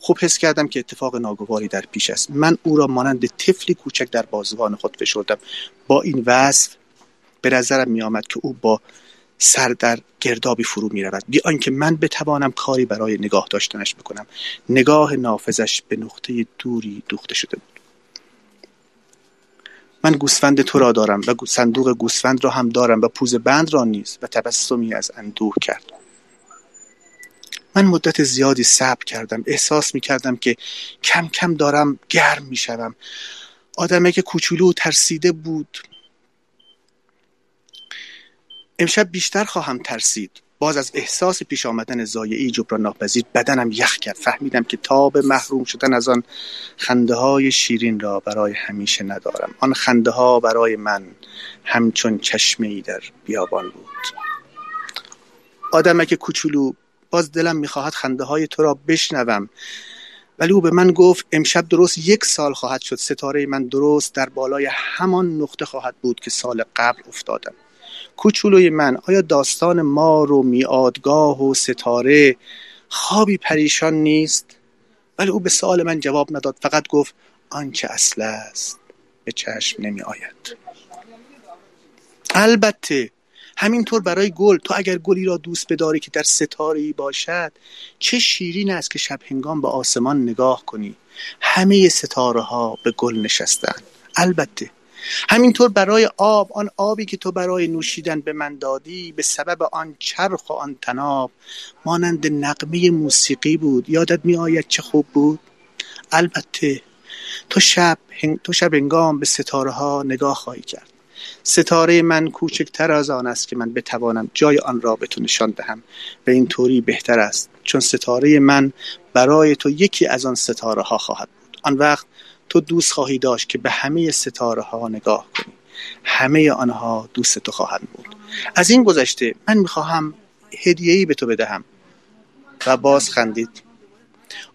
خوب حس کردم که اتفاق ناگواری در پیش است. من او را مانند طفلی کوچک در بازوان خود فشردم. با این وصف به نظرم می آمد که او با سر در گردابی فرو می رود بی آنکه من بتوانم کاری برای نگاه داشتنش بکنم. نگاه نافذش به نقطه دوری دوخته شده بود. من گوسفند تو را دارم و صندوق گوسفند را هم دارم و پوز بند را نیز و تبسمی از اندوه کرد. من مدت زیادی صبر کردم. احساس می کردم که کم کم دارم گرم می شدم آدمه که کوچولو ترسیده بود. امشب بیشتر خواهم ترسید. باز از احساس پیش آمدن زایعی جبران ناپذیر بدنم یخ کرد. فهمیدم که تاب محروم شدن از آن خنده های شیرین را برای همیشه ندارم. آن خنده ها برای من همچون چشمه ای در بیابان بود. آدمک کوچولو باز دلم می‌خواهد خنده های تو را بشنوم. ولی او به من گفت امشب درست یک سال خواهد شد. ستاره من درست در بالای همان نقطه خواهد بود که سال قبل افتادم. کوچولوی من آیا داستان مار و میادگاه و ستاره خوابی پریشان نیست؟ ولی او به سوال من جواب نداد فقط گفت آنچه اصل است به چشم نمی آید البته همینطور برای گل تو اگر گلی را دوست بداری که در ستاره باشد چه شیرین است که شب هنگام به آسمان نگاه کنی. همه ستاره ها به گل نشستن البته همینطور برای آب آن آبی که تو برای نوشیدن به من دادی به سبب آن چرخ و آن تناب مانند نقمه موسیقی بود. یادت می آید چه خوب بود؟ البته تو شب تو شب انگام به ستاره ها نگاه خواهی کرد. ستاره من کوچکتر از آن است که من بتوانم جای آن را به تو نشان دهم و این طوری بهتر است. چون ستاره من برای تو یکی از آن ستاره ها خواهد بود. آن وقت تو دوست خواهی داشت که به همه ستاره ها نگاه کنی. همه آنها دوست تو خواهند بود. از این گذشته من می‌خواهم هدیه‌ای به تو بدهم و باز خندید.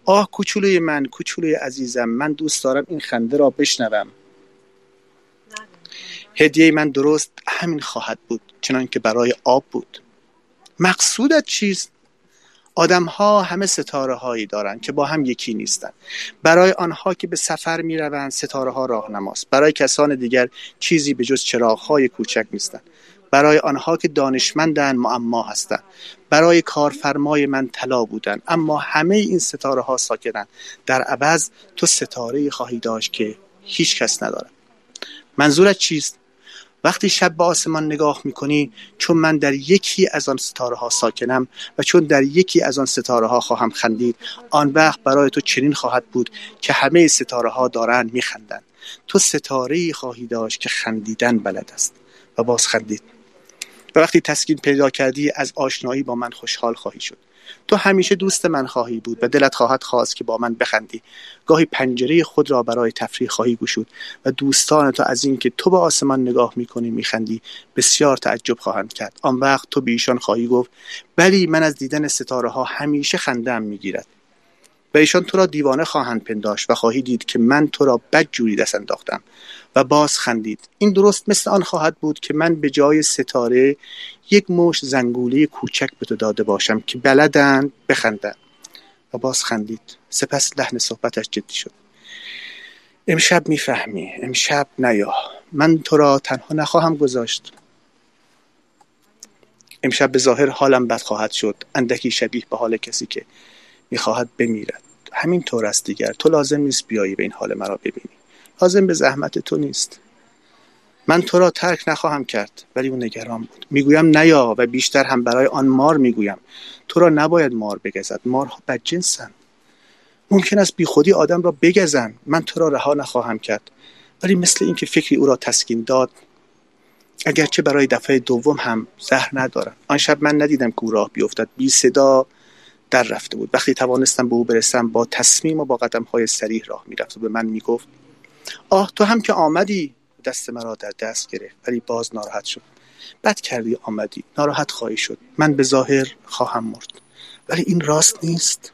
آه کوچولوی من کوچولوی عزیزم من دوست دارم این خنده را بشنوم. هدیه من درست همین خواهد بود چنان که برای آب بود. مقصودت چیست؟ آدم ها همه ستاره هایی دارند که با هم یکی نیستند برای آنها که به سفر می روند ستاره ها راهنماست. برای کسان دیگر چیزی به جز چراغ های کوچک نیستند برای آنها که دانشمندن معما هستند برای کارفرمای من طلا بودن. اما همه این ستاره ها ساکنند در عوض تو ستاره خواهی داشت که هیچ کس ندارد. منظورت چیست؟ وقتی شب به آسمان نگاه می‌کنی چون من در یکی از آن ستاره ها ساکنم و چون در یکی از آن ستاره ها خواهم خندید آن وقت برای تو چنین خواهد بود که همه ستاره ها دارند میخندند. تو ستاره خواهی داشت که خندیدن بلد است. و باز خندید. و وقتی تسکین پیدا کردی از آشنایی با من خوشحال خواهی شد. تو همیشه دوست من خواهی بود و دلت خواهد خواست که با من بخندی. گاهی پنجره خود را برای تفریح خواهی گشود و دوستان تو از اینکه تو به آسمان نگاه می‌کنی میخندی. بسیار تعجب خواهند کرد. آن وقت تو به ایشان خواهی گفت ولی من از دیدن ستاره ها همیشه خندم می‌گیرد. و ایشان تو را دیوانه خواهند پنداشت و خواهی دید که من تو را بد جوری دست انداختم. باز خندید. این درست مثل آن خواهد بود که من به جای ستاره یک مش زنگوله کوچک به تو داده باشم که بلدن بخندن و باز خندید. سپس لحن صحبتش جدی شد. امشب می‌فهمی. امشب نیا. من تو را تنها نخواهم گذاشت. امشب به ظاهر حالم بد خواهد شد. اندکی شبیه به حال کسی که می‌خواهد بمیرد. همین طور است دیگر. تو لازم نیست بیایی به این حال مرا ببینی. لازم به زحمت تو نیست. من تو را ترک نخواهم کرد ولی او نگران بود. می‌گویم نیا و بیشتر هم برای آن مار می‌گویم. تو را نباید مار بگزد مارها بدجنسند ممکن است بیخودی آدم را بگزن من تو را رها نخواهم کرد. ولی مثل اینکه فکری او را تسکین داد اگرچه برای دفعه دوم هم زهر ندارم. آن شب من ندیدم که او راه بیفتد. بی صدا در رفته بود. وقتی توانستم به او برسم با تصمیم و با قدم های سریح راه می‌رفت و به من می‌گفت آه تو هم که آمدی. دست مرا در دست گرفت ولی باز ناراحت شد. بد کردی آمدی. ناراحت خواهی شد. من به ظاهر خواهم مرد. ولی این راست نیست.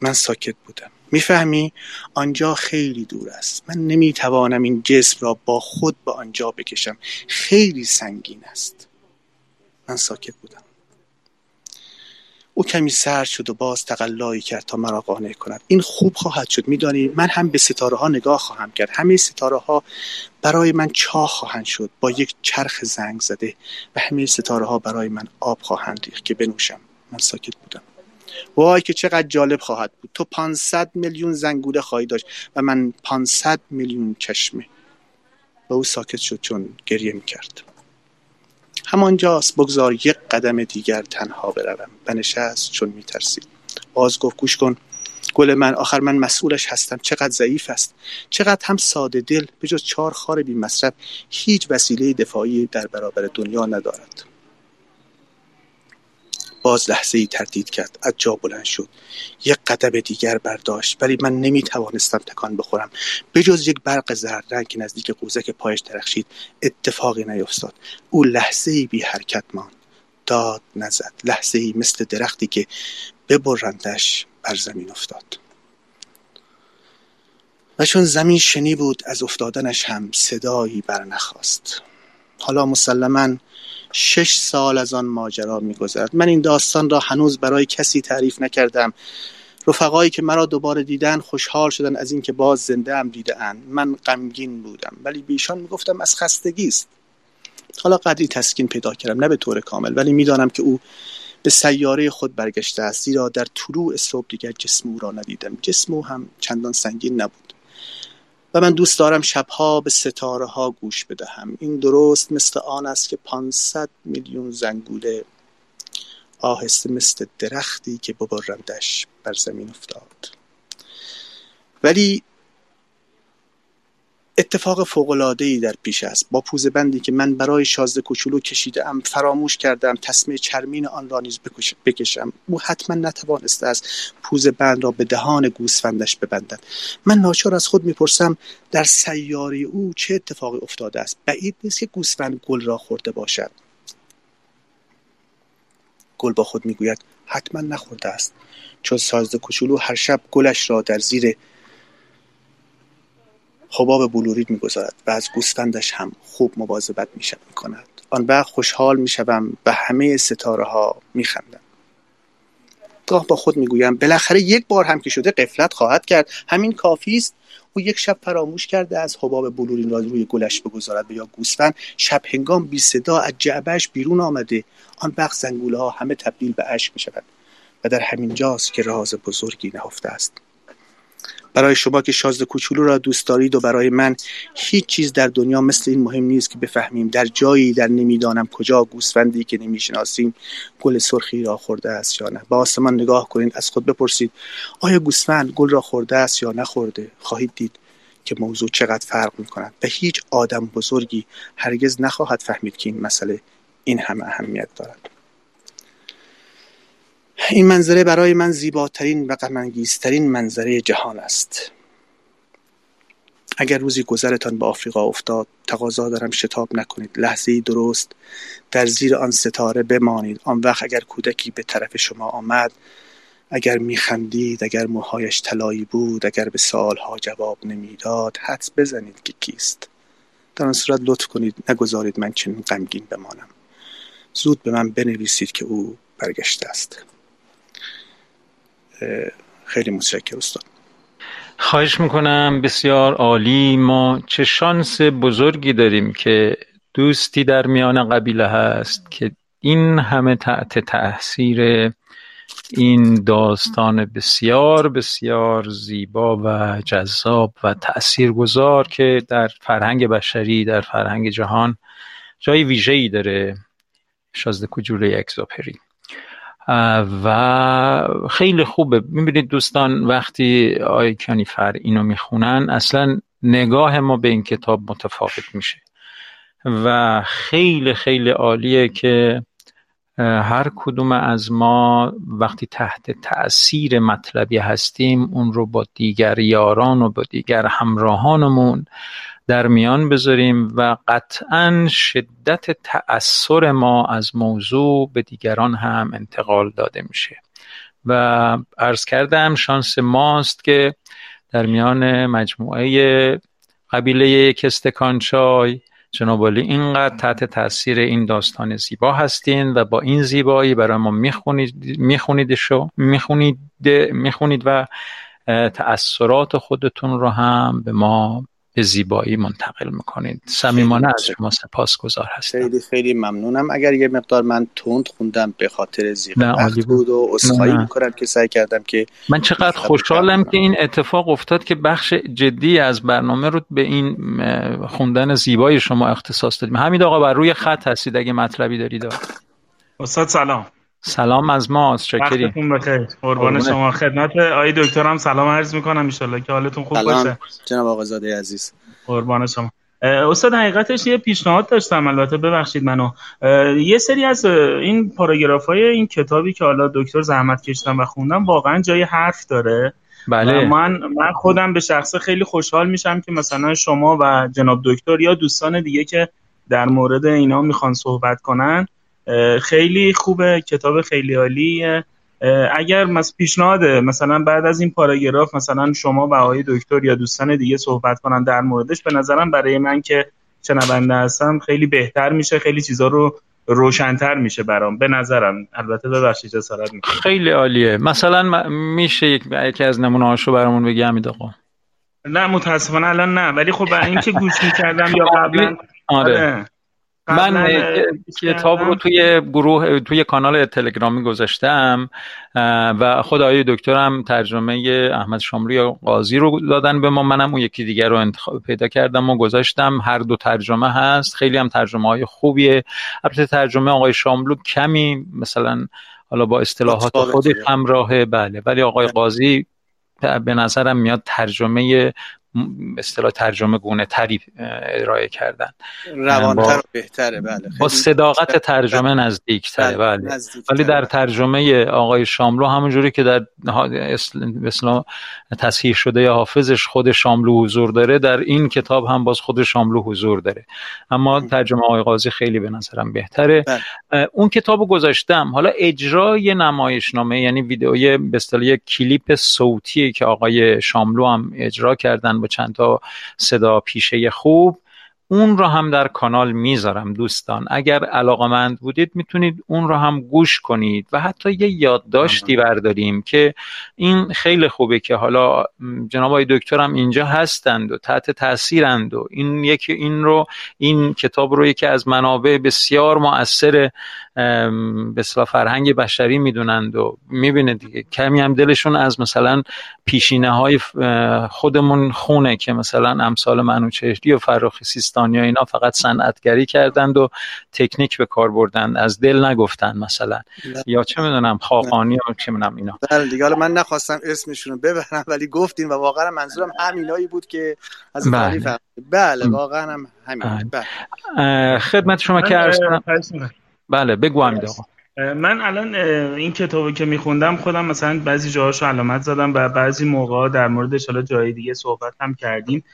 من ساکت بودم. می‌فهمی؟ آنجا خیلی دور است. من نمی‌توانم این جسم را با خود به آنجا بکشم. خیلی سنگین است. من ساکت بودم. او کمی سرد شد و باز تقلایی کرد تا مرا قانع کند. این خوب خواهد شد میدانی؟ من هم به ستاره ها نگاه خواهم کرد. همه ستاره ها برای من چاه خواهند شد. با یک چرخ زنگ زده و همه ستاره ها برای من آب خواهند ریخت که بنوشم. من ساکت بودم. وای که چقدر جالب خواهد بود. تو 500 میلیون زنگوله خواهی داشت و من 500 میلیون چشمه. و او ساکت شد چون گریه می‌کرد. همانجاست بگذار یک قدم دیگر تنها بروم. نشست چون میترسید باز گفت گوش کن. گل من آخر من مسئولش هستم. چقدر ضعیف است. چقدر هم ساده دل به جز چهار خار بی مصرف هیچ وسیله دفاعی در برابر دنیا ندارد. باز لحظه ای تردید کرد. از جا بلند شد. یک قدم دیگر برداشت. ولی من نمی توانستم تکان بخورم. به جز یک برق زرد رنگ که نزدیک قوزک پایش درخشید اتفاقی نیفتاد. او لحظه ای بی حرکت ماند. داد نزد. لحظه ای مثل درختی که ببرندش بر زمین افتاد. و چون زمین شنی بود از افتادنش هم صدایی برنخواست حالا مسلما شش سال از آن ماجرا میگذرد. من این داستان را هنوز برای کسی تعریف نکردم. رفقایی که مرا دوباره دیدن خوشحال شدن از اینکه باز زنده ام دیده من غمگین بودم. ولی بیشان می‌گفتم از خستگی است. حالا قدری تسکین پیدا کردم. نه به طور کامل. ولی می‌دانم که او به سیاره خود برگشته است. زیرا در طلوع صبح دیگر جسم او را ندیدم. جسم او هم چندان سنگین نبود. من دوست دارم شبها به ستاره ها گوش بدهم. این درست مثل آن است که 500 میلیون زنگوله آهسته مثل درختی که ببرندش بر زمین افتاد. ولی اتفاق فوق‌العاده‌ای در پیش است. با پوزه بندی که من برای شازده کوچولو ام فراموش کردم تسمه چرمین آن را نیز بکشم. او حتما نتوانسته است پوزه بند را به دهان گوسفندش ببندد. من ناچار از خود می‌پرسم در سیاره او چه اتفاقی افتاده است؟ بعید نیست که گوسفند گل را خورده باشد. گل با خود می‌گوید حتما نخورده است. چون سازد کوچولو هر شب گلش را در زیر حباب بلورید می‌گذارد و از گوسفندش هم خوب مواظبت می کند آن وقت خوشحال می‌شوم و همه ستاره ها میخندم گاه با خود می‌گویم بالاخره یک بار هم که شده قفلت خواهد کرد. همین کافی است. او یک شب فراموش کرده از حباب بلورین را روی گلش بگذارد و یا گوسفند شب هنگام بی صدا از جعبهش بیرون آمده. آن وقت زنگوله ها همه تبدیل به اشک می و در همین جاست که راز بزرگی نهفته است. برای شما که شازده کوچولو را دوست دارید و برای من هیچ چیز در دنیا مثل این مهم نیست که بفهمیم در جایی در نمی‌دانم کجا گوسفندی که نمی‌شناسیم گل سرخی را خورده است یا نه. با آسمان نگاه کنید از خود بپرسید آیا گوسفند گل را خورده است یا نخورده؟ خواهید دید که موضوع چقدر فرق می و هیچ آدم بزرگی هرگز نخواهد فهمید که این مسئله این همه اهمیت دارد. این منظره برای من زیباترین و غمانگیزترین منظره جهان است. اگر روزی گذرتان به آفریقا افتاد تقاضا دارم شتاب نکنید. لحظه درست در زیر آن ستاره بمانید. آن وقت اگر کودکی به طرف شما آمد اگر میخندید اگر موهایش طلایی بود اگر به سالها جواب نمی‌داد حدس بزنید که کیست. در آن صورت لطف کنید نگذارید من چنین غمگین بمانم. زود به من بنویسید که او برگشته است. خیلی متشکر استاد. خواهش می‌کنم بسیار عالی. ما چه شانس بزرگی داریم که دوستی در میان قبیله هست که این همه تحت تاثیر این داستان بسیار بسیار زیبا و جذاب و تاثیرگذار که در فرهنگ بشری در فرهنگ جهان جای ویژه‌ای داره. شازده کجوره اکزوپری. و خیلی خوبه. می‌بینید دوستان وقتی آی کانیفر اینو می‌خونن اصلا نگاه ما به این کتاب متفاوت میشه. و خیلی خیلی عالیه که هر کدوم از ما وقتی تحت تاثیر مطلبی هستیم اون رو با دیگر یاران و با دیگر همراهانمون در میان بذاریم و قطعا شدت تأثیر ما از موضوع به دیگران هم انتقال داده میشه. و عرض کردم شانس ماست که در میان مجموعه قبیله کستکان چای جناب اینقدر تحت تاثیر این داستان زیبا هستین و با این زیبایی برای ما می‌خونید میخونیدشو می‌خونید می‌خونید و تأثیرات خودتون رو هم به ما به زیبایی منتقل می‌کنید. صمیمانه از شما سپاسگزار هستم. خیلی خیلی ممنونم. اگر یه مقدار من تند خوندم به خاطر زیغ بود. و اسخایی می‌کنم که سعی کردم که من چقدر خوشحالم که این اتفاق افتاد که بخش جدی از برنامه رو به این خوندن زیبای شما اختصاص دادیم. همین آقا بر روی خط هستید اگه مطلبی دارید. استاد سلام. سلام از ما چکری؟ وقتتون بخیر. قربان شما خدمت آقای دکترم سلام عرض می‌کنم ان که حالتون خوب سلام. باشه. جناب آقازاده عزیز. قربان شما. استاد حقیقتش یه پیشنهاد داشتم البته ببخشید منو. یه سری از این پاراگراف های این کتابی که حالا دکتر زحمت کشتم و خوندم واقعا جای حرف داره. بله. من من خودم به شخصه خیلی خوشحال میشم که مثلا شما و جناب دکتر یا دوستان دیگه که در مورد اینا می‌خوان صحبت کنن خیلی خوبه کتاب خیلی عالیه. اگر مس پیشنهاده مثلا بعد از این پاراگراف مثلا شما و آقای دکتر یا دوستان دیگه صحبت کنن در موردش به نظرم برای من که شنونده هستم خیلی بهتر میشه خیلی چیزا رو روشنتر میشه برام. به نظرم. البته ببخشید جسارت می‌کنم. خیلی عالیه. مثلا میشه یک یکی از نمونه هاشو برامون بگی امید آقا؟ نه متاسفانه الان نه. ولی خب برای اینکه گوش می‌کردم یا قبلا آره. من کتاب رو توی گروه توی کانال تلگرامی گذاشتم و خود آقای دکترم ترجمه احمد شاملو یا قاضی رو دادن به ما. منم اون یکی دیگر رو انتخاب پیدا کردم و گذاشتم. هر دو ترجمه هست. خیلی هم ترجمه های خوبیه. البته ترجمه آقای شاملو کمی مثلا حالا با اصطلاحات خودی همراهه بله. ولی آقای قاضی به نظرم میاد ترجمه اصطلاح ترجمه گونه تری ارائه کردن. روانتر بهتره بله. با خیلی صداقت بیشتر. ترجمه نزدیکتره بله، بله. نزدیکتره. ولی در ترجمه آقای شاملو همونجوری که در اصطلاح تصحیح شده یا حافظش خود شاملو حضور داره در این کتاب هم باز خود شاملو حضور داره. اما ترجمه آقای قاضی خیلی به نظرم بهتره. بله. اون کتاب رو گذاشتم. حالا اجرای نمایشنامه یعنی ویدئوی به اصطلاح یک کلیپ صوتی که آقای شاملو هم اجرا کردن. با چند تا صدا پیشه خوب. اون رو هم در کانال می‌ذارم دوستان. اگر علاقمند بودید می‌تونید اون رو هم گوش کنید و حتی یه یادداشتی برداریم که این خیلی خوبه که حالا جناب آقای دکترم اینجا هستند و تحت تاثیرند و این یکی این رو این کتاب رو یکی از منابع بسیار مؤثر به اصطلاح فرهنگ بشری می‌دونند و می‌بینید دیگه. کمی هم دلشون از مثلا پیشینه های خودمون خونه که مثلا امثال منوچهری و فراخی و اینا فقط صنعتگری کردند و تکنیک به کار بردند از دل نگفتن مثلا بله. یا چه می‌دونم خاقانی و چه می‌دونم اینا بله دیگه حالا من نخواستم اسمشون رو ببرم ولی گفتین و واقعا منظورم همینایی بود که از بله. بله. واقعا هم همین بله. بله. خدمت شما که عرض بله بگو حمید آقا من الان این کتابو که میخوندم خودم مثلا بعضی جاهاشو علامت زدم و بعضی موقع در موردش حالا جای دیگه صحبت هم کردیم.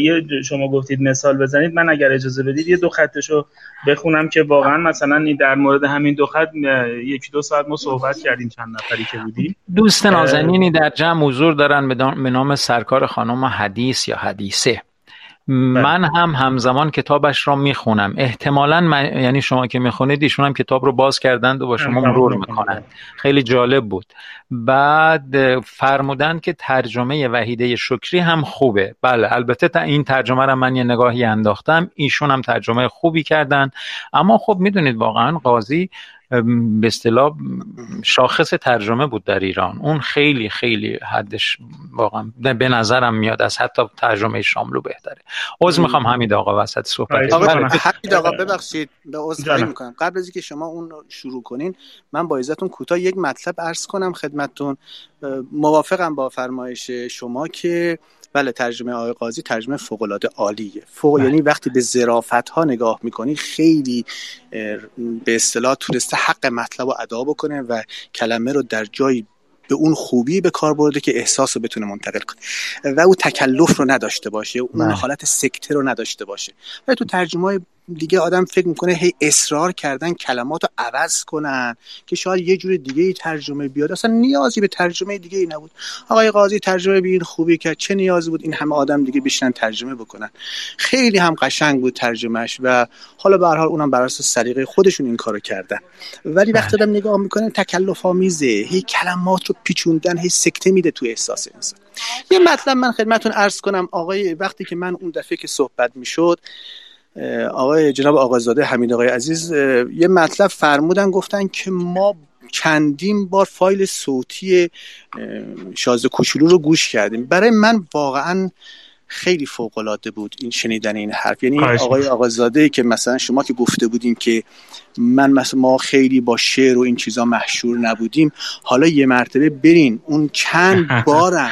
یه شما گفتید مثال بزنید. من اگر اجازه بدید یه دو خطشو بخونم که واقعا مثلا در مورد همین دو خط یکی دو ساعت ما صحبت کردیم چند نفری که بودیم. دوست نازنینی در جمع حضور دارن به نام سرکار خانم حدیث یا حدیثه. من هم همزمان کتابش را می‌خونم. احتمالا من یعنی شما که می‌خونید ایشون هم کتاب رو باز کردند و با شما مرور. می‌کنند خیلی جالب بود. بعد اه، فرمودن که ترجمه وحیده شکری هم خوبه. بله البته تا این ترجمه رو من یه نگاهی انداختم. ایشون هم ترجمه خوبی کردن اما خب می‌دونید واقعا قاضی به اصطلاح شاخص ترجمه بود در ایران. اون خیلی خیلی حدش واقعا به نظرم میاد از حتی ترجمه شاملو بهتره. عذر می‌خوام حمید آقا وسط صحبت. حمید آقا ببخشید به عذرخواهی. می‌کنم. قبل از اینکه شما اون رو شروع کنین من با عزتون کوتاه یک مطلب عرض کنم خدمتتون. موافقم با فرمایش شما که بله ترجمه آقای قاضی ترجمه فوق العاده عالیه فوق بله. یعنی وقتی به ظرافت ها نگاه می‌کنی خیلی به اصطلاح تونسته حق مطلب رو ادا بکنه و کلمه رو در جایی به اون خوبی به کار برده که احساس رو بتونه منتقل کنه و او تکلف رو نداشته باشه اون بله. حالت سکته رو نداشته باشه ولی تو ترجمه های دیگه آدم فکر می‌کنه هی اصرار کردن کلمات رو عوض کنن که شاید یه جور دیگه ای ترجمه بیاد. اصلا نیازی به ترجمه دیگه ای نبود. آقای قاضی ترجمه به این خوبی کرد. چه نیازی بود این همه آدم دیگه بشنن ترجمه بکنن؟ خیلی هم قشنگ بود ترجمهش و حالا به هر حال اونم بر اساس سلیقه خودشون این کارو کردن. ولی وقتی آدم نگاه می‌کنه تکلف آمیزه هی کلمات رو پیچوندن هی سکته میده تو احساس انسان. یه مطلب من خدمتتون عرض کنم. آقای وقتی که من اون دفعه که صحبت می‌شد آقای جناب آقازاده حمید آقای عزیز یه مطلب فرمودن گفتن که ما چندین بار فایل صوتی شازده کوچولو رو گوش کردیم. برای من واقعا خیلی فوق العاده بود این شنیدن این حرف. یعنی آقای آقازاده که مثلا شما که گفته بودین که من مثلا ما خیلی با شعر و این چیزا محشور نبودیم حالا یه مرتبه برین اون چند بارم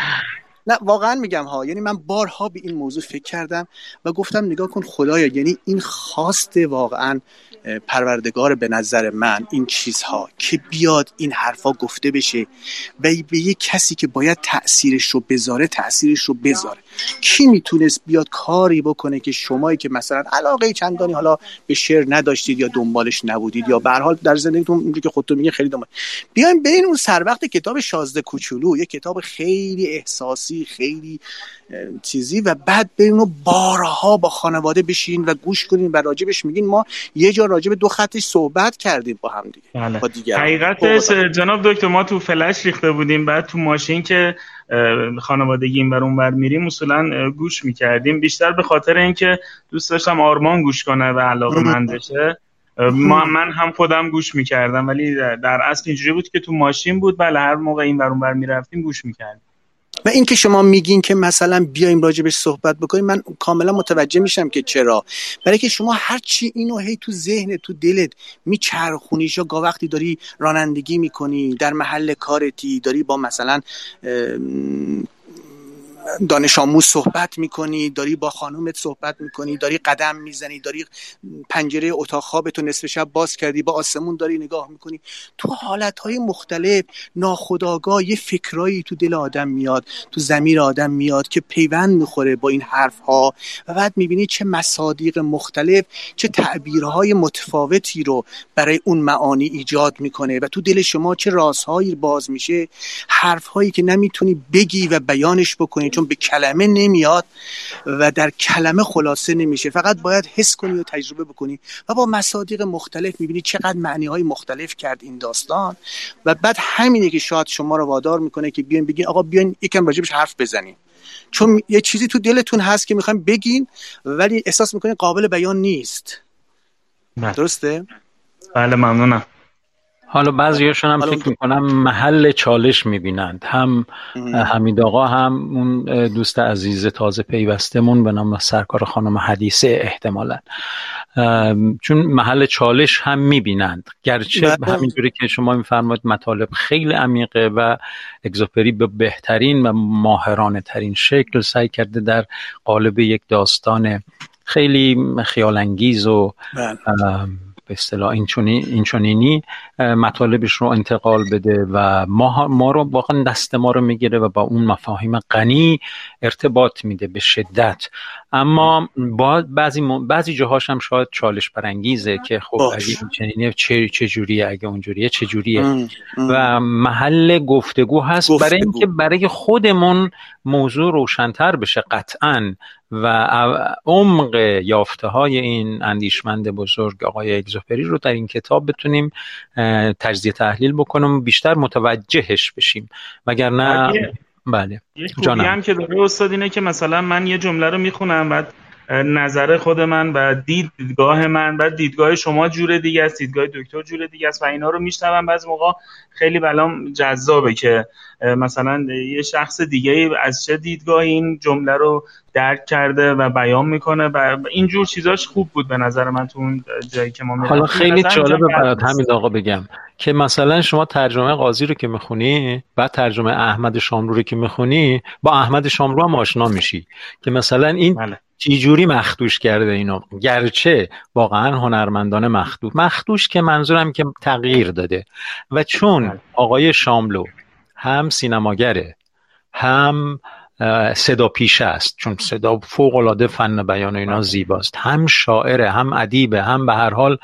نه واقعا میگم ها یعنی من بارها به این موضوع فکر کردم و گفتم نگاه کن خدایا یعنی این خواست واقعا پروردگار به نظر من این چیزها که بیاد این حرفا گفته بشه و به یه کسی که باید تأثیرش رو بذاره تأثیرش رو بذاره. کی می‌تونست بیاد کاری بکنه که شمایی که مثلا علاقه چندانی حالا به شعر نداشتید یا دنبالش نبودید یا به حال در زندگیتون اونجوری که خودتون میگین خیلی دنبال بیایم برین اون سر وقت کتاب شازده کوچولو یه کتاب خیلی احساسی خیلی اه، چیزی و بعد برین و بارها با خانواده بشین و گوش کنین و راجبش میگین. ما یه جا راجب دو خطش صحبت کردیم با هم دیگه بله. با دیگر حقیقتش جناب دکتر ما تو فلش ریخته بودیم بعد تو ماشین که اه، خانوادگی این بر اون بر میریم اصولا گوش می‌کردیم. بیشتر به خاطر اینکه دوست داشتم آرمان گوش کنه و علاقه من بشه. ما من هم خودم گوش می‌کردم ولی در- در اصل اینجوری بود که تو ماشین بود. بله هر موقع این بر اون بر می‌رفتیم گوش می‌کردیم. و اینکه شما میگین که مثلا بیایم راجبش صحبت بکنیم من کاملا متوجه میشم که چرا. برای که شما هر چی اینو هی تو ذهن تو دلت میچرخونیش یا گاه وقتی داری رانندگی می‌کنی در محل کارتی داری با مثلا دانش آموز صحبت می‌کنی داری با خانومت صحبت می‌کنی داری قدم می‌زنی داری پنجره اتاق خوابتو نصف شب باز کردی با آسمون داری نگاه می‌کنی. تو حالتهای مختلف ناخداگاه یه فکرایی تو دل آدم میاد تو زمیر آدم میاد که پیوند می‌خوره با این حرف ها و بعد می‌بینی چه مصادیق مختلف چه تعبیرهای متفاوتی رو برای اون معانی ایجاد می‌کنه و تو دل شما چه رازهایی باز میشه حرفهایی که نمی‌تونی بگی و بیانش بکنی. چون به کلمه نمیاد و در کلمه خلاصه نمیشه. فقط باید حس کنی و تجربه بکنی. و با مصادیق مختلف می‌بینی چقدر معنی های مختلف کرد این داستان. و بعد همینه که شاید شما رو وادار می‌کنه که بیاین بگین آقا بیاین یکم راجبش حرف بزنیم. چون یه چیزی تو دلتون هست که می‌خوایم بگین ولی احساس می‌کنین قابل بیان نیست. بله. درسته؟ بله ممنونم. حالا بعضیاشون هم فکر می‌کنم محل چالش می‌بینند هم حمید آقا هم اون دوست عزیز تازه پیوستمون به نام سرکار خانم حدیثه احتمالا چون محل چالش هم می‌بینند گرچه بله. همینجوری که شما میفرمایید مطالب خیلی عمیقه و اگزوپری به بهترین و ماهرانه ترین شکل سعی کرده در قالب یک داستان خیلی خیال انگیز و بله. به اصطلاح این چونی- این چنینی اه، مطالبش رو انتقال بده و ما, ما رو واقعا دست ما رو می‌گیره و با اون مفاهیم غنی ارتباط میده به شدت. اما با بعضی م- بعضی جاهاش هم شاید چالش برانگیزه که خب باش. اگه این چنینه چه چه جوریه اگه اونجوریه چه جوریه ام، ام. و محل گفتگو هست گفتگو. برای اینکه برای خودمون موضوع روشنتر بشه قطعا و عمق یافته های این اندیشمند بزرگ آقای اگزوپری رو در این کتاب بتونیم تجزیه تحلیل بکنیم و بیشتر متوجهش بشیم وگرنه اگه- بله یه خوبی. هم که داره استاد اینه که مثلا من یه جمله رو می‌خونم بعد نظر خود من و دید دیدگاه من بعد دیدگاه شما جور دیگه است دیدگاه دکتر جور دیگه است و اینا رو میشنوم بعضی موقع خیلی بلام جذابه که مثلا یه شخص دیگه از چه دیدگاه این جمله رو درک کرده و بیان می‌کنه و اینجور چیزاش خوب بود به نظر من تو اون جایی که ما حالا خیلی جالبه برات. همین آقا بگم که مثلا شما ترجمه قاضی رو که می‌خونی بعد ترجمه احمد شاملو رو که می‌خونی با احمد شاملو هم آشنا میشی که مثلا این بله. چجوری مخدوش کرده اینو. گرچه واقعا هنرمندان مخدوش. مخدوش که منظورم که تغییر داده. و چون بله. آقای شاملو هم سینماگره هم صدا پیشه است. چون صدا فوق العاده فن بیان و اینا زیباست. هم شاعره هم ادیبه هم به هر حال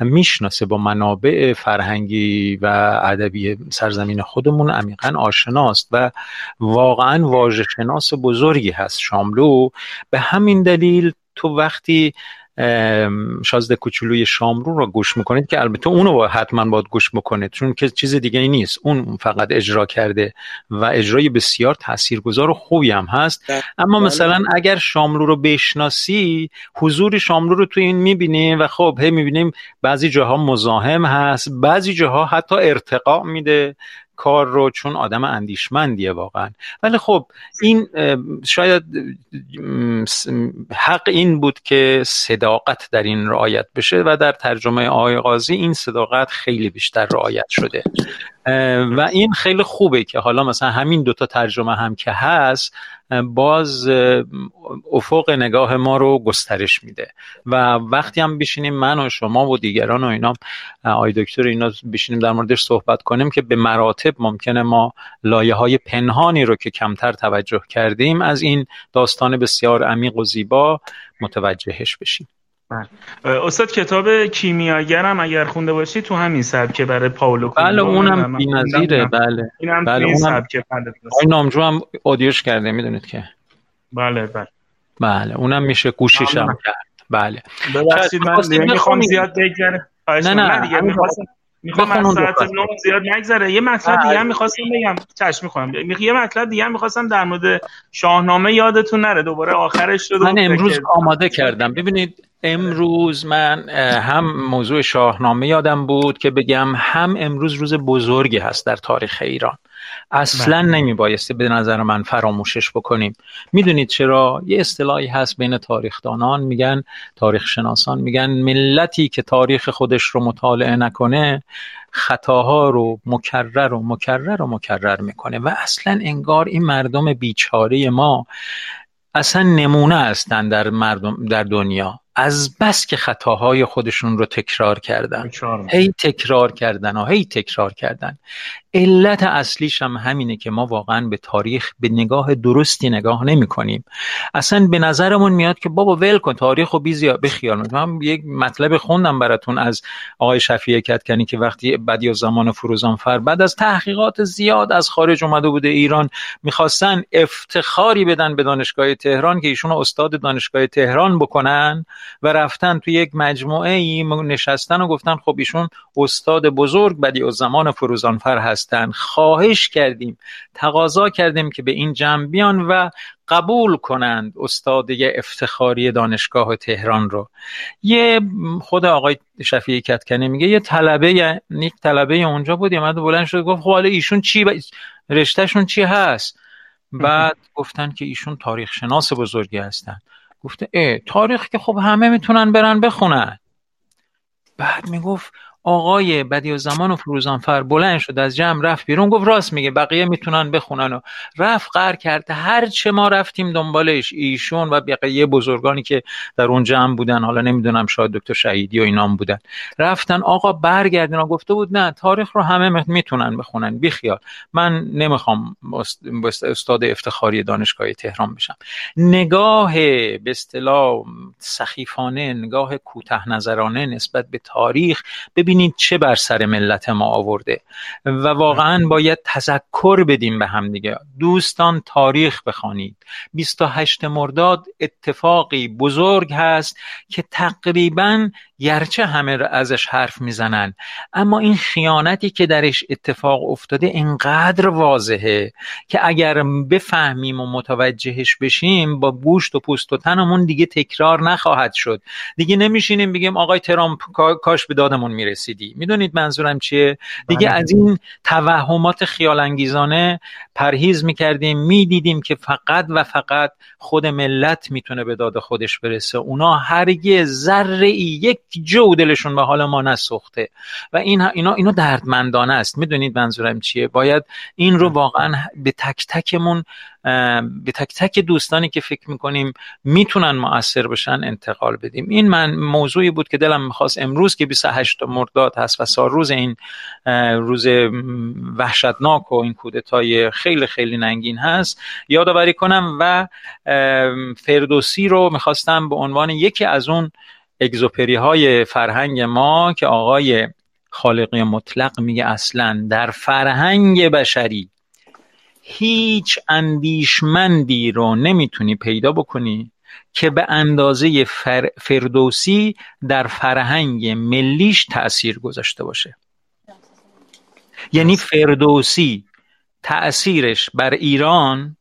می‌شناسه با منابع فرهنگی و ادبی سرزمین خودمون عمیقا آشناست و واقعا واژه شناس بزرگی هست. شاملو به همین دلیل تو وقتی شازده کوچولوی شامرو رو گوش می‌کنید که البته اونو با حتما باید گوش بکنید چون که چیز دیگه ای نیست اون فقط اجرا کرده و اجرای بسیار تاثیرگذار و خوبی هم هست بله. اما بله. مثلا اگر شاملو رو بشناسی حضور شاملو رو تو این می‌بینی و خب هی می‌بینیم بعضی جاها مزاحم هست بعضی جاها حتی ارتقا میده کار رو چون آدم اندیشمندیه واقعا. ولی خب این شاید حق این بود که صداقت در این رعایت بشه و در ترجمه آقای قاضی این صداقت خیلی بیشتر رعایت شده. و این خیلی خوبه که حالا مثلا همین دوتا ترجمه هم که هست باز افق نگاه ما رو گسترش میده. و وقتی هم بشینیم من و شما و دیگران و اینا آقای دکتر اینا بشینیم در موردش صحبت کنیم که به مراتب ممکنه ما لایه های پنهانی رو که کمتر توجه کردیم از این داستان بسیار عمیق و زیبا متوجهش بشیم. استاد کتاب کیمیاگرم اگر خونده باشی تو همین سبکه برای پاولو بله. اونم بی‌نظیره. بله. اینم بله، این سبکه بله نامجو هم اودیوش کرده می‌دونید که. بله بله. بله اونم میشه گوشش هم. کرد. بله. ببخشید من می‌خوام. زیاد بگذره. نه،. نه، دیگه می‌خواستم می‌خوام از ساعت دو نه زیاد نگذره. یه مطلب دیگه هم از- می‌خواستم بگم. چشم می‌خوام. یه مطلب دیگه هم می‌خواستم در مورد شاهنامه یادتون نره. دوباره آخرش شد و من امروز آماده کردم. ببینید امروز من هم موضوع شاهنامه یادم بود که بگم هم امروز روز بزرگی هست در تاریخ ایران. اصلا بله. نمی بایسته به نظر من فراموشش بکنیم. می‌دونید چرا؟ یه اصطلاحی هست بین تاریخدانان میگن تاریخ شناسان میگن ملتی که تاریخ خودش رو مطالعه نکنه خطاها رو مکرر و مکرر و مکرر می‌کنه و اصلا انگار این مردم بیچاره ما اصلا نمونه هستن در مردم در دنیا. از بس که خطاهای خودشون رو تکرار کردن. هی تکرار کردن و هی تکرار کردن. علت اصلیش هم همینه که ما واقعا به تاریخ به نگاه درستی نگاه نمی کنیم. اصلا به نظرمون میاد که بابا ول کن تاریخ و بیزیا بخیال من یک مطلب خوندم براتون از آقای شفیع کتکنی که وقتی بدی زمان فروزانفر بعد از تحقیقات زیاد از خارج اومده بوده ایران می‌خواستن افتخاری بدن به دانشگاه تهران که ایشون استاد دانشگاه تهران بکنن و رفتن تو یک مجموعه ای نشستن و گفتن خب ایشون استاد بزرگ بدی زمان فروزانفر هستن. خواهش کردیم تقاضا کردیم که به این جمع بیان و قبول کنند استادی افتخاری دانشگاه تهران رو. یه خود آقای شفیعی کتکنی میگه یه طلبه یک طلبه اونجا بود یه بلند شد گفت خب حالا ایشون چی ب... رشتهشون چی هست؟ بعد گفتن که ایشون تاریخ شناس بزرگی هستن. گفته اه تاریخ که خب همه می‌تونن برن بخونن. بعد می‌گفت آقای بدی و زمان و فروزانفر بلند شد از جمع رفت بیرون گفت راست میگه بقیه می‌تونن بخونن. و رفت قر کرد هر چه ما رفتیم دنبالش ایشون و بقیه بزرگانی که در اون جمع بودن حالا نمی‌دونم شاید دکتر شهیدی و اینام بودن. رفتن آقا برگردین و گفته بود نه تاریخ رو همه می‌تونن بخونن بیخیال. من نمی‌خوام استاد افتخاری دانشگاه تهران بشم. نگاه به اصطلاح سخیفانه نگاه کوته نظرانه نسبت به تاریخ ببینید چه بر سر ملت ما آورده و واقعا باید تذکر بدیم به هم دیگه. دوستان تاریخ بخوانید. 28 مرداد اتفاقی بزرگ هست که تقریبا گرچه همه ازش حرف می‌زنن اما این خیانتی که درش اتفاق افتاده انقدر واضحه که اگر بفهمیم و متوجهش بشیم با گوشت و پوست و تنمون دیگه تکرار نخواهد شد. دیگه نمیشینیم بگیم آقای ترامپ کاش به دادمون می‌رسیدی. می‌دونید منظورم چیه؟ دیگه بله. از این توهمات خیال انگیزانه پرهیز می‌کردیم می‌دیدیم که فقط و فقط خود ملت می‌تونه به داد خودش برسه. اونا هرگز ذره ای یک جو دلشون به حال ما نسوخته. و این اینا اینو دردمندانه است. می‌دونید منظورم چیه؟ باید این رو واقعا به تک تکمون به تک تک دوستانی که فکر می‌کنیم می‌تونن مؤثر بشن انتقال بدیم. این من موضوعی بود که دلم می‌خواست امروز که 28 مرداد هست و سال روز این روز وحشتناک و این کودتای خیلی خیلی ننگین هست. یادآوری کنم و فردوسی رو می‌خواستم به عنوان یکی از اون اگزوپری های فرهنگ ما که آقای خالقی مطلق میگه اصلا در فرهنگ بشری هیچ اندیشمندی رو نمی‌تونی پیدا بکنی که به اندازه فردوسی در فرهنگ ملیش تأثیر گذاشته باشه. یعنی فردوسی تأثیرش بر ایران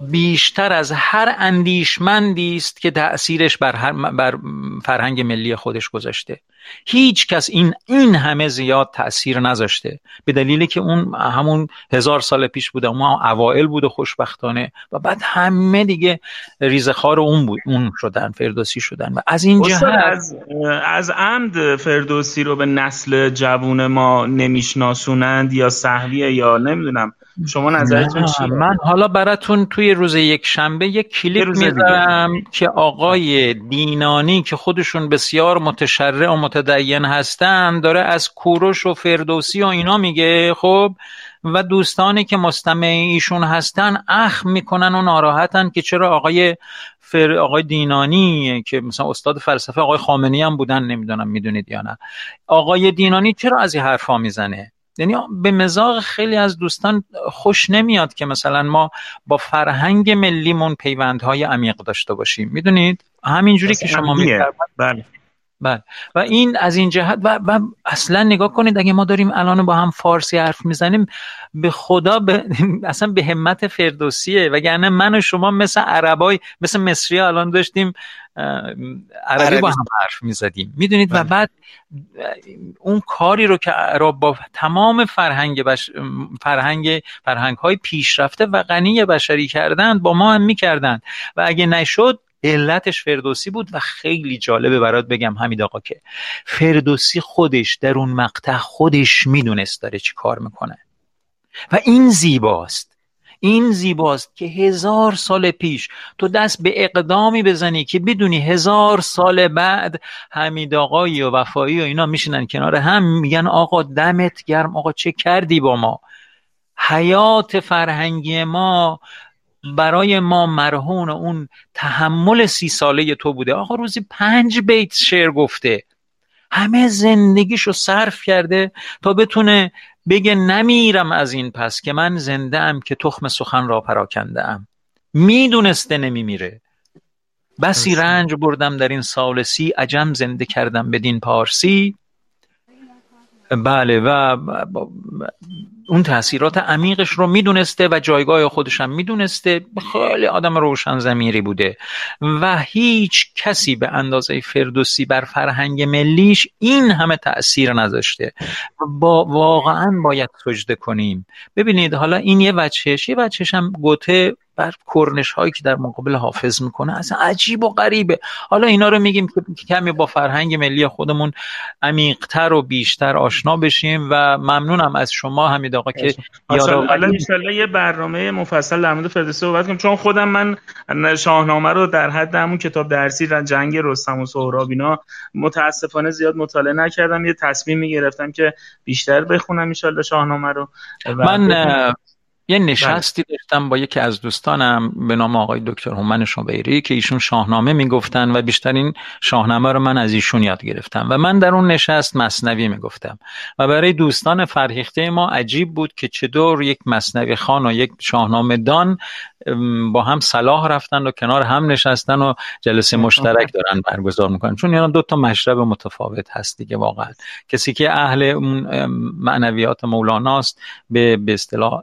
بیشتر از هر اندیشمندی است که تأثیرش بر, بر فرهنگ ملی خودش گذاشته. هیچ کس این این همه زیاد تاثیر نذاشته. به دلیلی که اون همون هزار سال پیش بوده ما اوائل بود و خوشبختانه. و بعد همه دیگه ریزخار اون بود اون شدن فردوسی شدن. و از این جهت از از عمد فردوسی رو به نسل جوون ما نمیشناسونند یا صحویه یا نمی‌دونم. شما نظرتون چیه؟ من حالا براتون توی روز یک شنبه یک کلیپ می‌ذارم که آقای دینانی که خودشون بسیار متشرع و متدین هستن داره از کوروش و فردوسی و اینا میگه خب؟ و دوستانی که مستمع ایشون هستن اخ می‌کنن و ناراحتن که چرا آقای فر آقای دینانی که مثلا استاد فلسفه آقای خامنی هم بودن نمی‌دونم می‌دونید یا نه. آقای دینانی چرا از این حرفا می‌زنه؟ یعنی به مزاق خیلی از دوستان خوش نمیاد که مثلا ما با فرهنگ ملیمون پیوندهای عمیق داشته باشیم. می‌دونید؟ همینجوری که شما میفرمایید. بله. و این از این جهت و, و اصلا نگاه کنید اگه ما داریم الان با هم فارسی حرف می‌زنیم به خدا به اصلا به همت فردوسیه. وگرنه من و شما مثل عربای مثل مصری الان داشتیم عربی با هم حرف می‌زدیم. می‌دونید؟ و بله. بعد اون کاری رو که عرب با تمام فرهنگ بش... فرهنگ فرهنگ های پیشرفته و غنی بشری کردند با ما هم می‌کردند. و اگه نشد علتش فردوسی بود و خیلی جالبه برات بگم همین آقا که فردوسی خودش در اون مقطع خودش می‌دونست داره چی کار می‌کنه. و این زیباست. این زیباست که هزار سال پیش تو دست به اقدامی بزنی که بدونی هزار سال بعد حمید آقایی و وفایی و اینا میشینن کنار هم میگن آقا دمت گرم آقا چه کردی با ما؟ حیات فرهنگی ما برای ما مرهون اون تحمل سی ساله تو بوده. آقا روزی پنج بیت شعر گفته. همه زندگیشو صرف کرده تا بتونه بگه نمیرم از این پس که من زنده ام که تخم سخن را پراکنده ام. می‌دونسته نمیمیره. بسی رنج بردم در این سال سی عجم زنده کردم بدین پارسی. بله و اون تاثیرات عمیقش رو می‌دونسته و جایگاه خودش هم می‌دونسته. خیلی آدم روشن زمیری بوده. و هیچ کسی به اندازه فردوسی بر فرهنگ ملیش این همه تاثیر نذاشته. با واقعا باید سجده کنیم. ببینید حالا این یه وجهش یه وجهش هم گوته بر کرنش هایی که در مقابل حافظ می‌کنه اصلا عجیب و غریبه. حالا اینا رو میگیم که کمی با فرهنگ ملی خودمون عمیقتر و بیشتر آشنا بشیم و ممنونم از شما حمید آقا که حالا ان یه برنامه مفصل در مورد فردوسی صحبت کنیم. چون خودم من شاهنامه رو در حد همون کتاب درسی و جنگ رستم و سهراب اینا متاسفانه زیاد مطالعه نکردم. یه تصمیم گرفتم که بیشتر بخونم ان شاهنامه رو من یه نشستی داشتم با یکی از دوستانم به نام آقای دکتر هومن شوبیری که ایشون شاهنامه می‌گفتن و بیشترین شاهنامه رو من از ایشون یاد گرفتم و من در اون نشست مصنوی می‌گفتم و برای دوستان فرهیخته ما عجیب بود که چطور یک مصنوی خان و یک شاهنامه دان با هم صلاح رفتن و کنار هم نشستن و جلسه مشترک دارن برگزار می‌کنن. چون اینا دو تا مشرب متفاوت هست دیگه واقعا. کسی که اهل اون معنویات مولاناست به به اصطلاح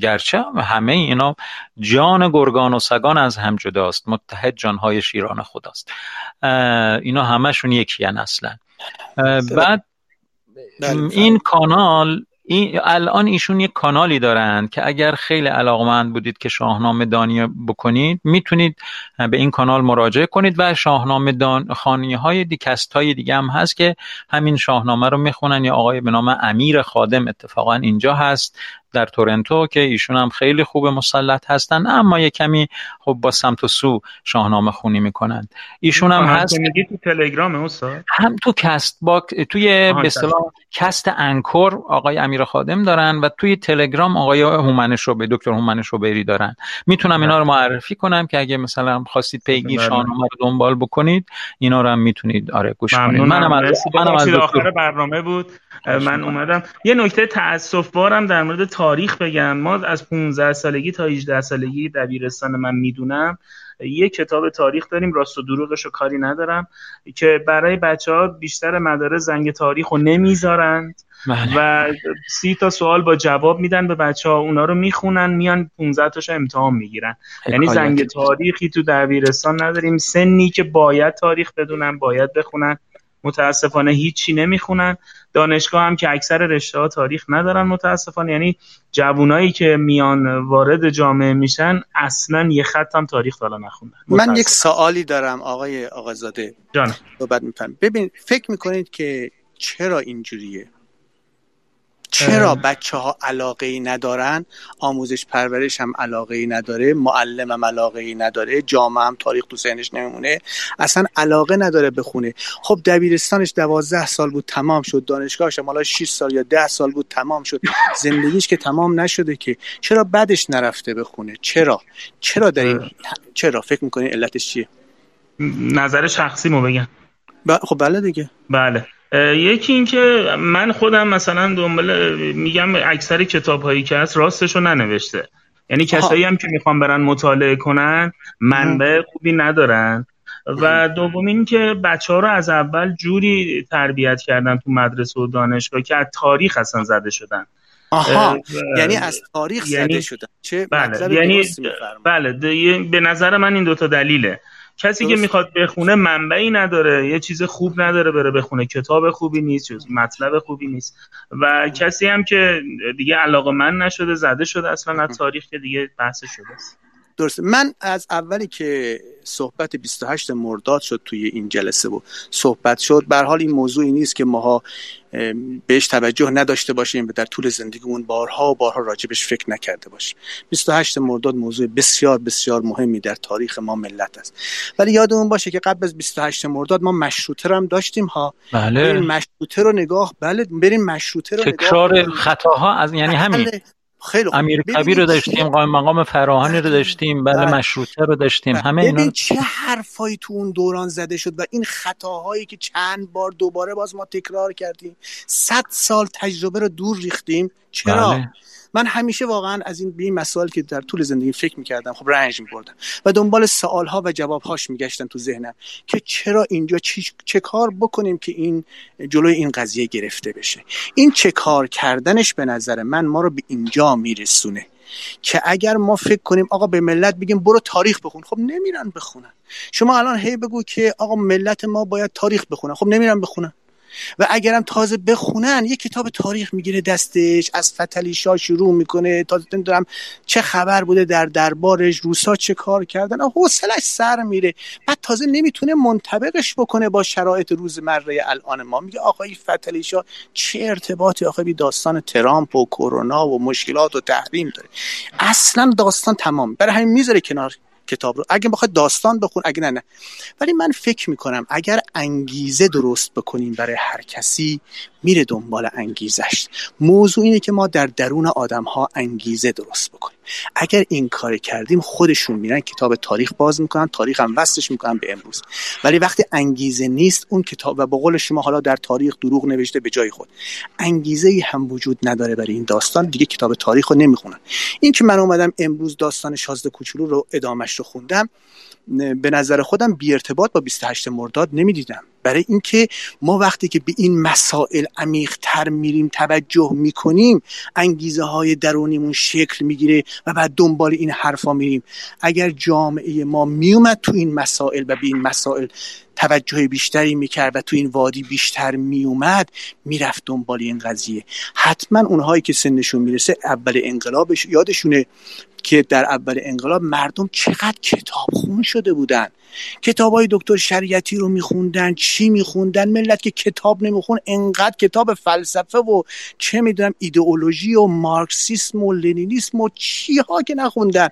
گرچه همه اینا جان گرگان و سگان از هم جداست متحد جانهای شیران خداست. اینا همشون یکی اصلا. بعد این کانال این الان ایشون یک کانالی دارند که اگر خیلی علاقمند بودید که شاهنامه دانی بکنید می‌تونید به این کانال مراجعه کنید و شاهنامه دان خانی های دیکست های دیگه هم هست که همین شاهنامه رو می‌خونن. یا آقای به نام امیر خادم اتفاقا اینجا هست. در تورنتو که ایشون هم خیلی خوب مسلط هستن اما یه کمی خب با سمت و سو شاهنامه خونی می‌کنن ایشون هم هست. تو تلگرام استاد؟ هم تو Castbox توی به اصطلاح کست Anchor آقای امیر خادم دارن و توی تلگرام آقای هومن شوبه دکتر هومن شوبری دارن. می‌تونم اینا رو معرفی کنم که اگه مثلا خواستید پیگیر شاهنامه رو دنبال بکنید اینا رو هم می‌تونید آره گوش کنید. منم از منم برنامه بود. من اومدم. یه نکته تاسف بارم در مورد تاریخ بگم. ما از 15 سالگی تا 18 سالگی دبیرستان من می‌دونم یه کتاب تاریخ داریم راست و دروغش رو کاری ندارم که برای بچه ها بیشتر مدارس زنگ تاریخ رو نمی‌ذارند و سی تا سوال با جواب میدن به بچه ها اونا رو می‌خونن میان 15 تاشو امتحان می‌گیرن. یعنی زنگ تاریخی تو دبیرستان نداریم. سنی که باید تاریخ بدونن باید بخونن. متاسفانه هیچی نمی‌خونن. دانشگاه هم که اکثر رشته ها تاریخ ندارن متاسفانه. یعنی جوونایی که میان وارد جامعه میشن اصلا یه خط هم تاریخ حالا نخوندن. من یک سوالی دارم آقای آقازاده. جان ببین فکر می‌کنید که چرا اینجوریه؟ چرا بچه ها علاقه ای ندارن؟ آموزش پرورش هم علاقه ای نداره معلم هم علاقه ای نداره جامعه هم تاریخ تو ذهنش نمیمونه اصلا علاقه نداره بخونه خب دبیرستانش دوازده سال بود تمام شد. دانشگاهش حالا 6 سال یا ده سال بود تمام شد. زندگیش که تمام نشده که. چرا بعدش نرفته بخونه چرا؟ چرا در این چرا؟ فکر می‌کنین علتش چیه؟ نظر شخصی مو بگم. ب... خب بله دیگه. بله. یکی این که من خودم مثلا دنبال میگم اکثر کتاب هایی که هست راستش رو ننوشته. یعنی کسایی هم که می‌خوان برن مطالعه کنن منبع خوبی ندارن. و دوم این که بچه ها رو از اول جوری تربیت کردن تو مدرسه و دانشگاه که از تاریخ اصلا زده شدن. آها. یعنی از تاریخ یعنی زده شدن. چه بله یعنی بله به نظر من این دوتا دلیله. کسی که می‌خواد بخونه منبعی نداره یه چیز خوب نداره بره بخونه کتاب خوبی نیست جز مطلب خوبی نیست. و کسی هم که دیگه علاقه من نشده زده شده اصلا از تاریخ که دیگه بحث شده است. درسته. من از اولی که صحبت 28 مرداد شد توی این جلسه و صحبت شد بر حال این موضوعی نیست که ماها بهش توجه نداشته باشیم و در طول زندگیمون بارها و بارها راجبش فکر نکرده باشیم. 28 مرداد موضوع بسیار بسیار مهمی در تاریخ ما ملت است. ولی یادمون باشه که قبل از 28 مرداد ما مشروطه رو هم داشتیم ها. بله. مشروطه رو نگاه بله بریم مشروطه رو تکرار خطاها از یعنی همین. بله. خیلی خوب. رو داشتیم قائم مقام فراهانی رو داشتیم بله, بله. مشروطه رو داشتیم همه اینا. چه حرفایی تو اون دوران زده شد و این خطاهایی که چند بار دوباره باز ما تکرار کردیم. صد سال تجربه رو دور ریختیم. چرا؟ بله. من همیشه واقعا از این به این مسائل که در طول زندگی فکر می‌کردم خب رنج میبردم و دنبال سوالها و جوابهاش میگشتم تو ذهنم که چرا اینجا چی، چه کار بکنیم که این جلوی این قضیه گرفته بشه. این چه کار کردنش به نظر من ما رو به اینجا میرسونه که اگر ما فکر کنیم آقا به ملت بگیم برو تاریخ بخون خب نمیرن بخونن. شما الان هی بگو که آقا ملت ما باید تاریخ بخونن خب نمیرن بخونن. و اگرم تازه بخونن یه کتاب تاریخ می‌گیره دستش از فتلیشا شروع می‌کنه. تازه نمی‌دونم چه خبر بوده در دربارش روسا چه کار کردن. حوصلش سر میره. بعد تازه نمی‌تونه منطبقش بکنه با شرایط روزمره الان ما. میگه آقای فتلیشا چه ارتباطی آقای داستان ترامپ و کرونا و مشکلات و تحریم داره. اصلا داستان تمام. برای همین می‌ذاره کنار. کتاب رو. اگه بخواد داستان بخون اگه نه نه. ولی من فکر می‌کنم اگر انگیزه درست بکنیم برای هر کسی میره دنبال انگیزش. موضوع اینه که ما در درون آدم ها انگیزه درست بکنیم. اگر این کار کردیم خودشون میرن کتاب تاریخ باز می‌کنن تاریخ هم وصلش می‌کنن به امروز. ولی وقتی انگیزه نیست اون کتاب و به قول شما حالا در تاریخ دروغ نوشته به جای خود. انگیزه ای هم وجود نداره برای این داستان دیگه کتاب تاریخ رو نمی‌خونن. این که من اومدم امروز داستان شازده کوچولو رو ادامش رو خوندم به نظر خودم بی ارتباط با 28 مرداد نمی‌دیدم. برای اینکه ما وقتی که به این مسائل عمیقتر میریم توجه می‌کنیم انگیزه های درونیمون شکل می‌گیره و بعد دنبال این حرفا میریم. اگر جامعه ما میومد تو این مسائل و به این مسائل توجه بیشتری می‌کرد و تو این وادی بیشتر میومد می‌رفت دنبال این قضیه. حتما اونهایی که سنشون می‌رسه اول انقلابش یادشونه که در اول انقلاب مردم چقدر کتاب خون شده بودن. کتاب های دکتر شریعتی رو میخوندن چی میخوندن؟ ملت که کتاب نمیخون انقدر کتاب فلسفه و چه می‌دونم ایدئولوژی و مارکسیسم و لنینیسم و چی ها که نخوندن.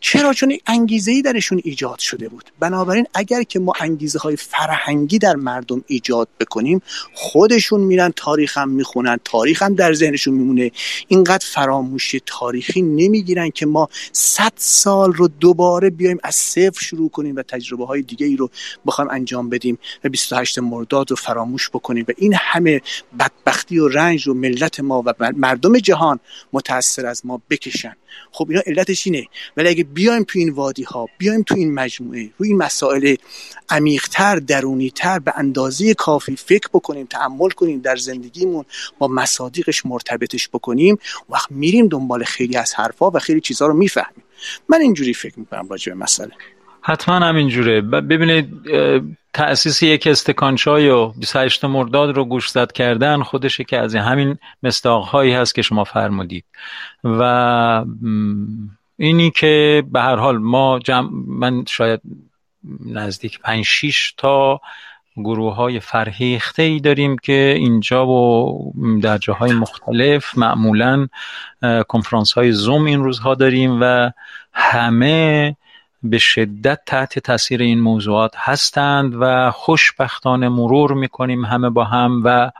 چرا؟ چون انگیزه ای درشون ایجاد شده بود. بنابراین اگر که ما انگیزه های فرهنگی در مردم ایجاد بکنیم خودشون میرن تاریخ هم می‌خونن تاریخ هم در ذهنشون میمونه. اینقدر فراموشی تاریخی نمی‌گیرن که ما صد سال رو دوباره بیایم از صفر شروع کنیم و تجربه های دیگه ای رو بخوایم انجام بدیم و 28 مرداد رو فراموش بکنیم. و این همه بدبختی و رنج رو ملت ما و مردم جهان متاثر از ما بکشن. خب اینا علتش اینه. ولی اگه بیایم تو این وادی ها بیایم تو این مجموعه روی این مسائل عمیقتر درونیتر به اندازه کافی فکر بکنیم تحمل کنیم در زندگیمون با مصادیقش مرتبطش بکنیم وقت میریم دنبال خیلی از حرفا و خیلی چیزها رو می‌فهمیم. من اینجوری فکر می‌کنم راجع به مسئله. حتما همینجوره. ببینید تأسیس یک استکانچای و 28 مرداد رو گوشزد کردن خودشه که از همین مستاقهایی هست که شما فرمودید. و اینی که به هر حال ما جمع من شاید نزدیک 5 6 تا گروه های فرهیخته ای داریم که اینجا و در جاهای مختلف معمولا کنفرانس های زوم این روزها داریم و همه به شدت تحت تاثیر این موضوعات هستند و خوشبختانه مرور می‌کنیم همه با هم و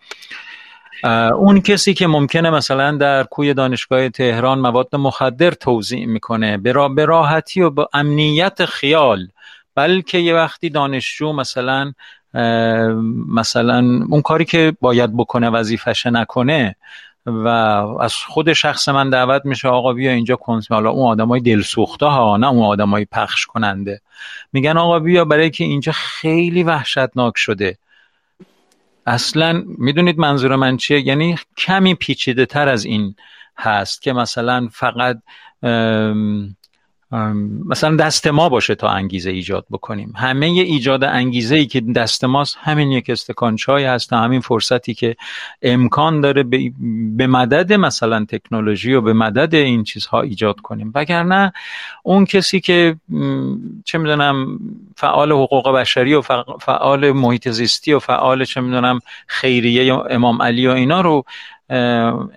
اون کسی که ممکنه مثلا در کوی دانشگاه تهران مواد مخدر توضیح می‌کنه به راحتی و با امنیت خیال بلکه یه وقتی دانشجو مثلا مثلا اون کاری که باید بکنه وظیفشه نکنه و از خود شخص من دعوت میشه آقا بیا اینجا کنس حالا اون آدمای دلسوخته ها نه اون آدمای پخش کننده. میگن آقا بیا برای که اینجا خیلی وحشتناک شده. اصلا می‌دونید منظور من چیه؟ یعنی کمی پیچیده تر از این هست که مثلا فقط مثلا دست ما باشه تا انگیزه ایجاد بکنیم. همه ایجاد انگیزه ای که دست ماست همین یک استکان چای هست همین فرصتی که امکان داره به مدد مثلا تکنولوژی و به مدد این چیزها ایجاد کنیم. وگرنه اون کسی که چه می‌دونم فعال حقوق بشری و فعال محیط زیستی و فعال چه می‌دونم خیریه یا امام علی و اینا رو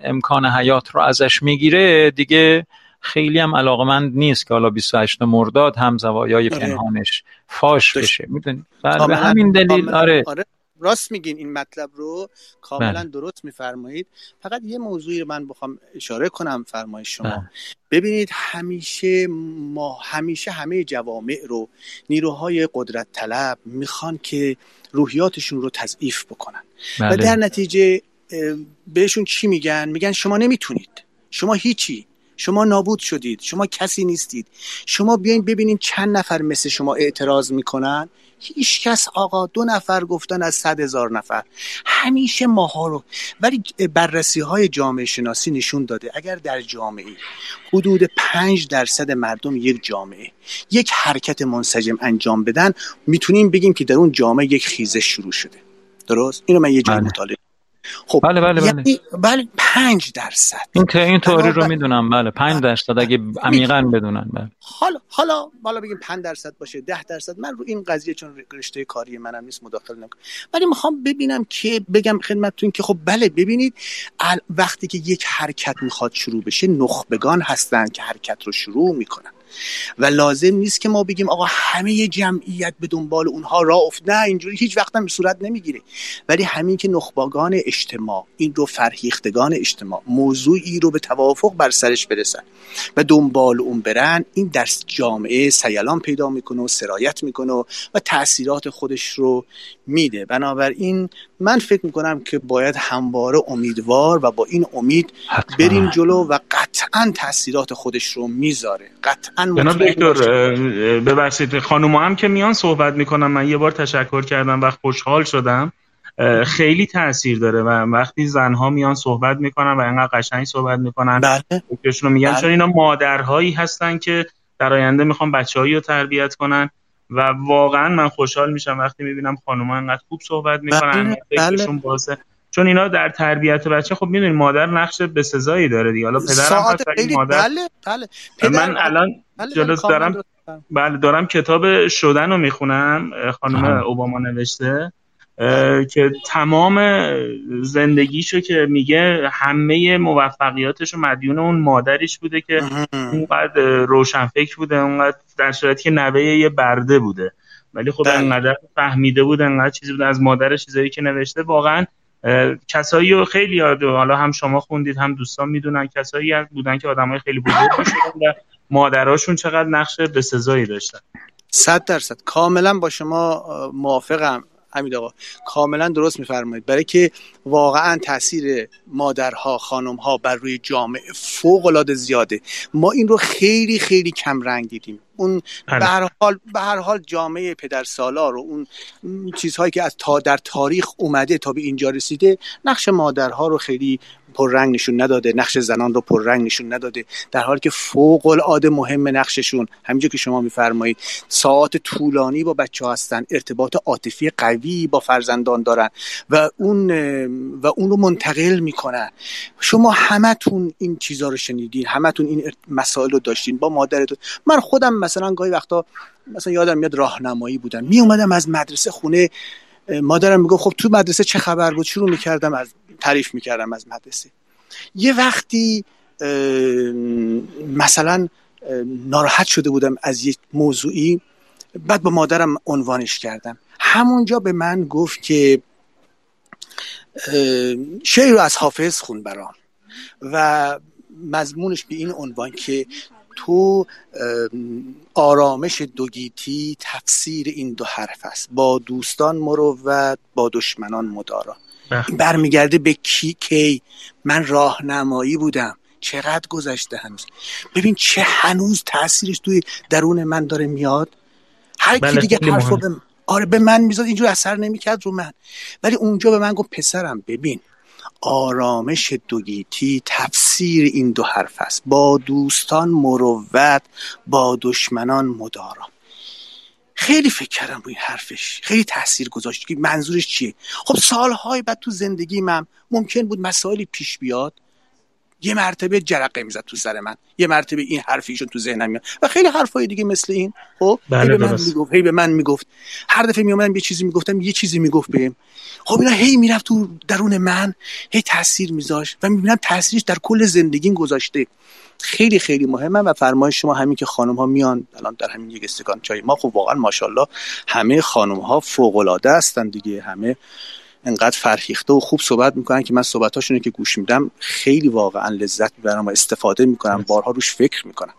امکان حیات رو ازش می‌گیره دیگه خیلی هم علاقمند نیست که حالا 28 مرداد هم زوایای آره. پنهانش فاش بشه. می‌دونی؟ بله، به همین دلیل آره. آره. راست میگین این مطلب رو. کاملا بله. درست میفرمایید. فقط یه موضوعی رو من بخوام اشاره کنم فرمایش شما. بله. ببینید همیشه ما همیشه همه جوامع رو نیروهای قدرت طلب می‌خوان که روحیاتشون رو تضعیف بکنن. و در نتیجه بهشون چی میگن؟ میگن شما نمی‌تونید. شما هیچی. شما نابود شدید. شما کسی نیستید. شما بیاین ببینین چند نفر مثل شما اعتراض می‌کنن. هیچ کس آقا دو نفر گفتن از صد هزار نفر. همیشه ماها رو ولی بررسی های جامعه شناسی نشون داده. اگر در جامعه حدود پنج درصد مردم یک جامعه یک حرکت منسجم انجام بدن می‌تونیم بگیم که در اون جامعه یک خیزش شروع شده. درست؟ اینو من یه جایی بله. مطالعه خب بله بله بله. یعنی بله 5 درصد. این این تئوری رو می‌دونم بله 5 درصد اگه عمیقا بدونن بله. حالا حالا بالا بگیم 5 درصد باشه 10 درصد. من رو این قضیه چون رشته کاری منم نیست مداخله نمی‌کنم. ولی می‌خوام ببینم که بگم خدمتتون که خب بله ببینید وقتی که یک حرکت می‌خواد شروع بشه نخبگان هستن که حرکت رو شروع می‌کنن. و لازم نیست که ما بگیم آقا همه جمعیت به دنبال اونها راه افت. نه اینجوری هیچ وقت هم صورت نمی‌گیره. ولی همین که نخبگان اجتماع این رو فرهیختگان اجتماع موضوعی رو به توافق بر سرش برسن و دنبال اون برن این در جامعه سیلان پیدا می‌کنه و سرایت می‌کنه و تاثیرات خودش رو میده. بنابراین من فکر می‌کنم که باید همواره امیدوار و با این امید بریم جلو و قطعا تاثیرات خودش رو می‌ذاره. قطعا. جناب دکتر ببخشید خانم هم که میان صحبت می‌کنم من یه بار تشکر کردم و خوشحال شدم خیلی تاثیر داره و وقتی زنها میان صحبت می‌کنن و اینقدر قشنگ صحبت می‌کنن بله. رو میگن بله. چون اینا مادرهایی هستن که در آینده می‌خوان بچه‌هایی رو تربیت کنن و واقعا من خوشحال میشم وقتی می‌بینم خانوما انقدر خوب صحبت می‌کنن بله. بله. چون اینا در تربیت بچه خب می‌دونید مادر نقش بسزایی داره دیگه حالا پدرم هست مادر بله بله من الان جلوس دارم بله دارم کتاب شدن رو می‌خونم خانم اوباما نوشته که تمام زندگیشو که میگه همه موفقیاتش مدیون اون مادریش بوده که اونقدر روشنفکر بوده اونقدر در صورتی که نوه یه برده بوده. ولی خب بله. انقدر فهمیده بود انقدر چیزی بود از مادرش چیزایی که نوشته واقعا کسایی رو خیلی یاد حالا هم شما خوندید هم دوستان می‌دونن کسایی بودن که آدمای خیلی بزرگی شدن و مادراشون چقدر نقش بسزایی داشتن؟ صد درصد. کاملا با شما موافقم. حمید آقا کاملا درست میفرمایید. برای که واقعا تاثیر مادرها خانمها بر روی جامعه فوق العاده زیاده. ما این رو خیلی خیلی کم رنگ دیدیم. اون بله. به هر حال به هر حال جامعه پدر سالار و اون چیزهایی که از تا در تاریخ اومده تا به اینجا رسیده نقش مادرها رو خیلی پررنگ نشون نداده نقش زنان رو پررنگ نشون نداده در حالی که فوق العاده مهم نقششون. همینجور که شما میفرمایید ساعت طولانی با بچه ها هستن ارتباط عاطفی قوی با فرزندان دارن و اون و اون رو منتقل می‌کنن. شما همتون این چیزها رو شنیدین همتون این مسائل رو داشتین. با مادرتون. من خودم مثلا گاهی وقتا مثلا یادم میاد راهنمایی بودم می اومدم از مدرسه خونه مادرم می‌گفت خب تو مدرسه چه خبر بود؟ شروع می‌کردم از تعریف می‌کردم از مدرسه. یه وقتی مثلا ناراحت شده بودم از یک موضوعی بعد با مادرم عنوانش کردم. همونجا به من گفت که شعر رو از حافظ خون برام و مضمونش به این عنوان که تو آرامش دوگیتی تفسیر این دو حرف است. با دوستان مروت با دشمنان مدارا. بله. برمیگرده به کی کی؟ من راهنمایی بودم. چقدر گذشته هنوز؟ ببین چه هنوز تاثیرش توی درون من داره میاد. هر کی بله، دیگه حرفو. به آره به من می‌زد اینجور اثر نمی‌کرد رو من. ولی اونجا به من گفت پسرم ببین آرامش دوگیتی تفسیر این دو حرف است. با دوستان مروت با دشمنان مدارا. خیلی فکر کردم روی این حرفش. خیلی تاثیر گذاشت. که منظورش چیه؟ خب سالهای بعد تو زندگی من ممکن بود مسائلی پیش بیاد. یه مرتبه جرقه می‌زد تو سر من. یه مرتبه این حرف ایشون تو ذهنم میاد و خیلی حرفای دیگه مثل این. خب؟ بله، هی به من. می‌گفت هی به من می‌گفت. هر دفعه میومدم یه چیزی می‌گفتم یه چیزی می‌گفت بهم. خب اینا هی می‌رفت تو درون من هی تاثیر میذاشت و می‌بینم تاثیرش در کل زندگیم گذاشته. خیلی خیلی مهمه و فرمایش شما همین که خانم ها میان الان در همین یک استکان چای ما خب واقعا ماشاءالله همه خانم ها فوق العاده هستن دیگه. همه انقدر فرهیخته و خوب صحبت می‌کنن که من صحبتاشون که گوش میدم خیلی واقعا لذت می‌برم و استفاده می‌کنم بارها روش فکر می‌کنم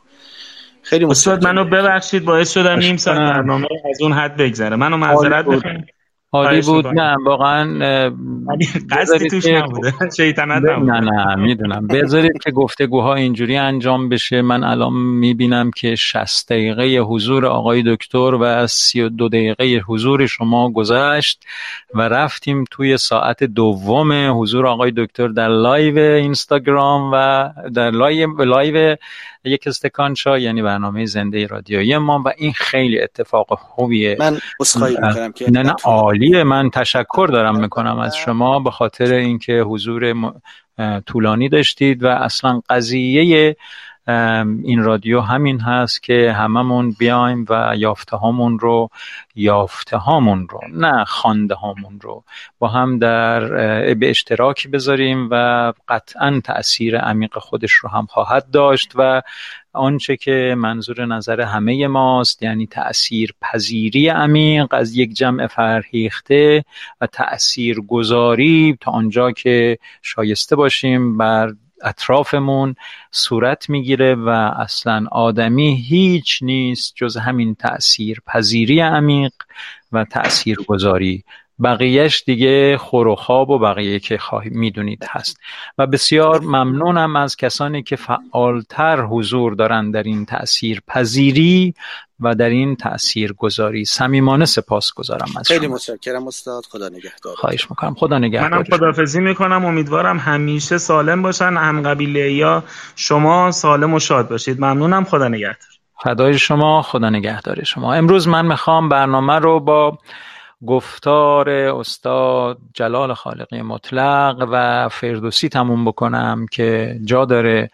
خیلی استاد. منو ببخشید باعث شدم نیم ساعت. برنامه از اون حد بگذره منو معذرت. بخواید عالی خواهش بود. نه واقعا قصدی بذارید توش که- نبوده. شیطنت نه نبوده. نه می‌دونم. بذارید که گفتگوها اینجوری انجام بشه. من الان می‌بینم که 60 دقیقه حضور آقای دکتر و 32 دقیقه حضور شما گذشت و رفتیم توی ساعت دوم حضور آقای دکتر در live اینستاگرام و در لایو, لایو یک استکان چای یعنی برنامه زنده رادیویی ما و این خیلی اتفاق خوبیه. من عذرخواهی می‌کنم که نه نه عالیه. من تشکر دارم می‌کنم از شما به خاطر اینکه حضور م- طولانی داشتید و اصلا قضیه این رادیو همین هست که هممون بیایم و یافته هامون رو یافته هامون رو نه خانده هامون رو با هم در به اشتراک بذاریم و قطعا تاثیر عمیق خودش رو هم خواهد داشت و آنچه که منظور نظر همه ماست یعنی تأثیر پذیری عمیق از یک جمع فرهیخته و تأثیر گذاری تا آنجا که شایسته باشیم بر اطرافمون صورت می‌گیره و اصلا آدمی هیچ نیست جز همین تأثیر پذیری عمیق و تأثیر گذاری بقیهش دیگه خور و خواب و بقیه که می‌دونید هست. و بسیار ممنونم از کسانی که فعالتر حضور دارند در این تأثیر پذیری و در این تأثیر گذاری صمیمانه سپاس گذارم از خیلی شما. متشکرم استاد خدا نگهدار. خواهش می‌کنم. خدا نگهدار. منم خدافزی می‌کنم. امیدوارم همیشه سالم باشن. هم قبیله یا شما سالم و شاد باشید. ممنونم. خدا نگهدار. فدای شما خدا نگهدار شما. امروز من می‌خوام برنامه رو با گفتار استاد جلال خالقی مطلق و فردوسی تموم بکنم که جا داره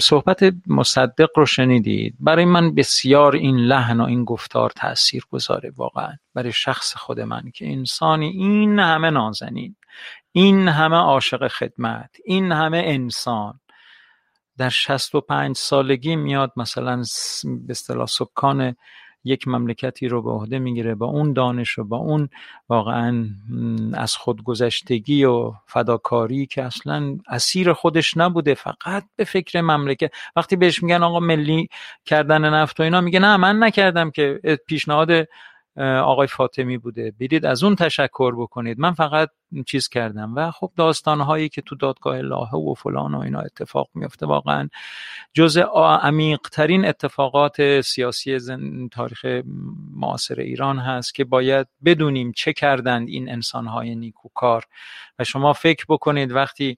صحبت مصدق رو شنیدید. برای من بسیار این لحن و این گفتار تأثیر گذاره واقعا. برای شخص خود من که انسانی این همه نازنین این همه عاشق خدمت این همه انسان در 65 سالگی میاد مثلا به اصطلاح سکان یک مملکتی رو به عهده می‌گیره با اون دانش و با اون واقعا از خودگذشتگی و فداکاری که اصلا اسیر خودش نبوده فقط به فکر مملکت. وقتی بهش میگن آقا ملی کردن نفت و اینا میگه نه من نکردم که پیشنهاد آقای فاطمی بوده. برید از اون تشکر بکنید. من فقط چیز کردم و خب داستانهایی که تو دادگاه لاهه و فلان و اینا اتفاق میفته واقعا جز عمیق ترین اتفاقات سیاسی زن- تاریخ معاصر ایران هست که باید بدونیم چه کردند این انسانهای نیکوکار. و شما فکر بکنید وقتی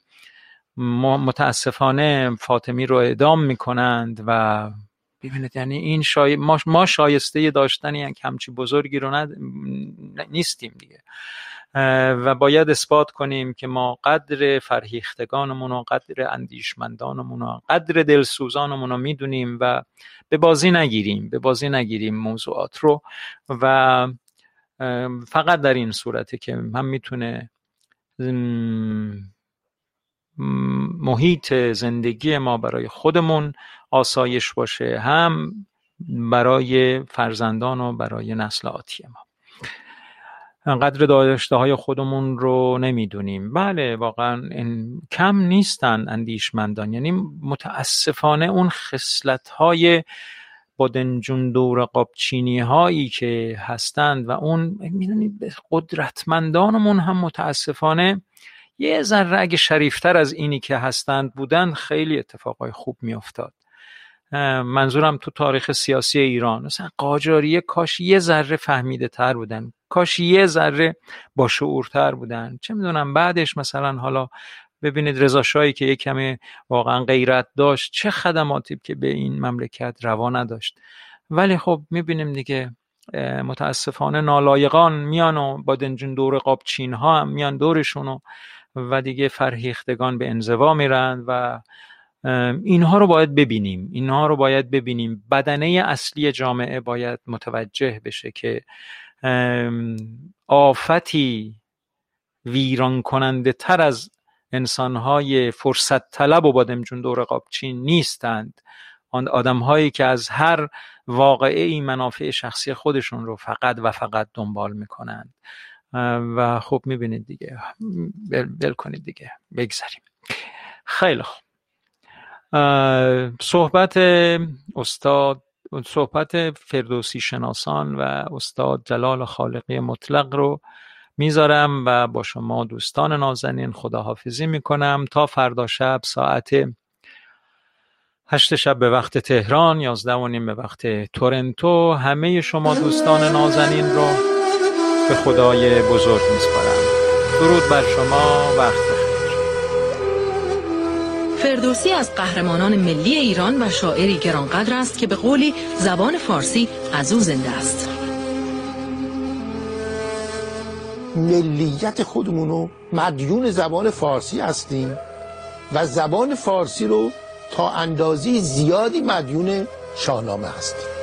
متاسفانه فاطمی رو اعدام می‌کنند و ببینید یعنی این شای... ما, ما شایسته داشتن یک همچی بزرگی رو ند... نیستیم دیگه. و باید اثبات کنیم که ما قدر فرهیختگانمون و قدر اندیشمندانمون و قدر دلسوزانمون رو می‌دونیم و به بازی نگیریم. به بازی نگیریم موضوعات رو. و فقط در این صورته که هم می‌تونه محیط زندگی ما برای خودمون آسایش باشه هم برای فرزندان و برای نسل آتی ما. قدر داشته های خودمون رو نمی‌دونیم. بله واقعا این کم نیستن اندیشمندان. یعنی متاسفانه اون خصلت های بادنجون دور قابچینی هایی که هستند و اون می‌دونید قدرتمندانمون هم متاسفانه یه ذره اگه شریفتر از اینی که هستند بودن خیلی اتفاقای خوب میافتاد. منظورم تو تاریخ سیاسی ایران. مثلا قاجاریه کاش یه ذره فهمیده تر بودن. کاش یه ذره با شعورتر بودن. چه می‌دونم بعدش مثلا حالا ببینید رضا شاهی که یک کمی واقعا غیرت داشت چه خدماتی که به این مملکت روا نداشت. ولی خب می‌بینیم دیگه متاسفانه نالایقان میان و با دنجون دور قاب چین ها هم میان دورشون و دیگه فرهیختگان به انزوا میرن و اینها رو باید ببینیم. اینها رو باید ببینیم. بدنه اصلی جامعه باید متوجه بشه که آفتی ویران کننده تر از انسانهای فرصت طلب و بادمجون دور قابچین نیستند. آن آدمهایی که از هر واقعه این منافع شخصی خودشون رو فقط و فقط دنبال می‌کنند. و خب می‌بینید دیگه. بل, کنید دیگه. بگذاریم خیلی خوب. صحبت استاد صحبت فردوسی شناسان و استاد جلال خالقی مطلق رو می‌ذارم و با شما دوستان نازنین خداحافظی می‌کنم تا فردا شب ساعت هشت شب به وقت تهران یازده و نیم به وقت تورنتو. همه شما دوستان نازنین رو به خدای بزرگ میسپارم. درود بر شما وقت بخیر فردوسی از قهرمانان ملی ایران و شاعری گرانقدر است که به قولی زبان فارسی از او زنده است. ملیت خودمون رو مدیون زبان فارسی هستیم و زبان فارسی رو تا اندازی زیادی مدیون شاهنامه هستیم.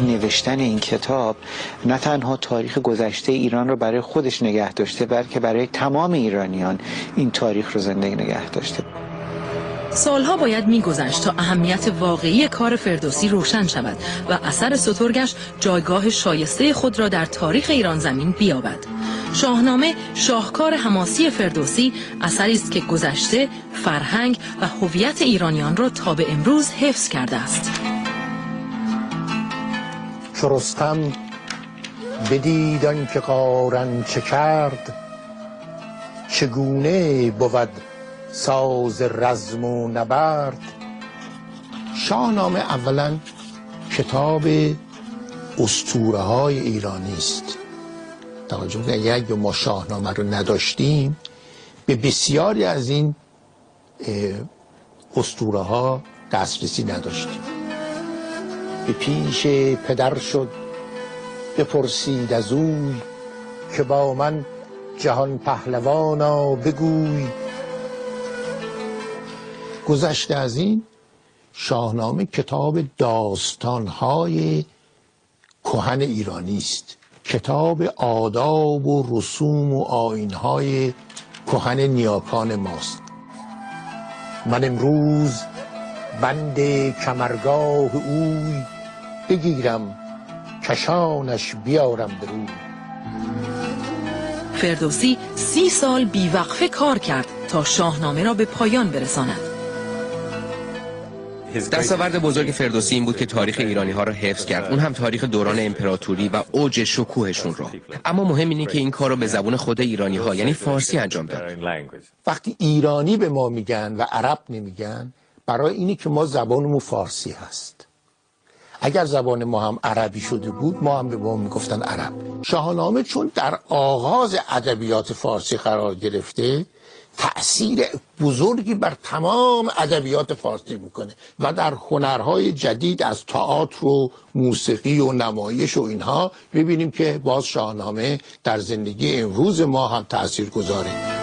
نوشتن این کتاب نه تنها تاریخ گذشته ایران رو برای خودش نگه داشته بلکه برای تمام ایرانیان این تاریخ رو زنده نگه داشته. سالها باید میگذشت تا اهمیت واقعی کار فردوسی روشن شود و اثر سترگش جایگاه شایسته خود را در تاریخ ایران زمین بیابد. شاهنامه شاهکار حماسی فردوسی اثری است که گذشته فرهنگ و هویت ایرانیان را تا به امروز حفظ کرده است. چرستم بدیدن که قارن چه کرد چگونه بود ساز رزم و نبرد؟ شاهنامه اولا کتاب استوره های ایرانی است. توجه اگر ما شاهنامه رو نداشتیم به بسیاری از این استوره ها دسترسی نداشتیم. به پیش پدر شد بپرسید از اوی که با من جهان پهلوانا بگوی. گذشته از این شاهنامه کتاب داستانهای کهن ایرانی است. کتاب آداب و رسوم و آینهای کهن نیاکان ماست. من امروز بند کمرگاه اوی بگیرم کشانش بیارم به روی فردوسی سی سال بیوقفه کار کرد تا شاهنامه را به پایان برساند. دستاورد بزرگ فردوسی این بود که تاریخ ایرانی ها را حفظ کرد. اون هم تاریخ دوران امپراتوری و اوج شکوهشون رو. اما مهم اینه که این کار رو به زبون خود ایرانی ها یعنی فارسی انجام داد. وقتی ایرانی به ما میگن و عرب نمیگن برای اینی که ما زبانمون فارسی هست. اگر زبان ما هم عربی شده بود ما هم به ما می‌گفتن عرب. شاهنامه چون در آغاز ادبیات فارسی قرار گرفته تأثیر بزرگی بر تمام ادبیات فارسی می‌کنه و در هنرهای جدید از تئاتر و موسیقی و نمایش و اینها ببینیم که باز شاهنامه در زندگی امروز ما هم تأثیر گذاره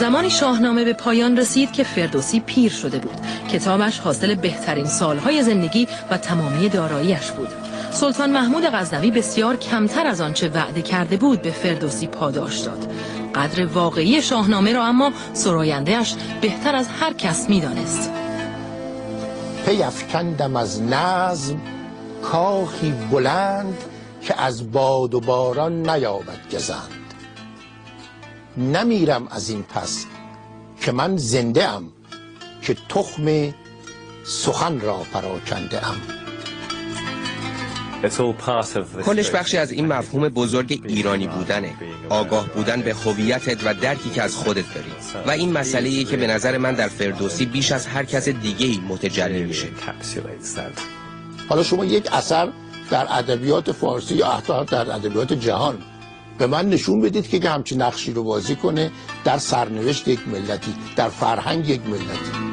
زمانی شاهنامه به پایان رسید که فردوسی پیر شده بود. کتابش حاصل بهترین سالهای زندگی و تمامی داراییش بود. سلطان محمود غزنوی بسیار کمتر از آنچه وعده کرده بود به فردوسی پاداش داد. قدر واقعی شاهنامه را اما سرایندهش بهتر از هر کس می‌دانست. پیفکندم از نظم کاخی بلند که از باد و باران نیابد گزند. نمیرم از این پس که من زنده ام که تخم سخن را پراکنده ام. کلش بخشی از این مفهوم بزرگ ایرانی بودنه. آگاه بودن به هویتت و درکی که از خودت داری. و این مسئله ای که به نظر من در فردوسی بیش از هر کس دیگه ای متجلی میشه. حالا شما یک اثر در ادبیات فارسی یا حتی در ادبیات جهان به من نشون بدید که همچین نقشی رو بازی کنه در سرنوشت یک ملتی در فرهنگ یک ملتی.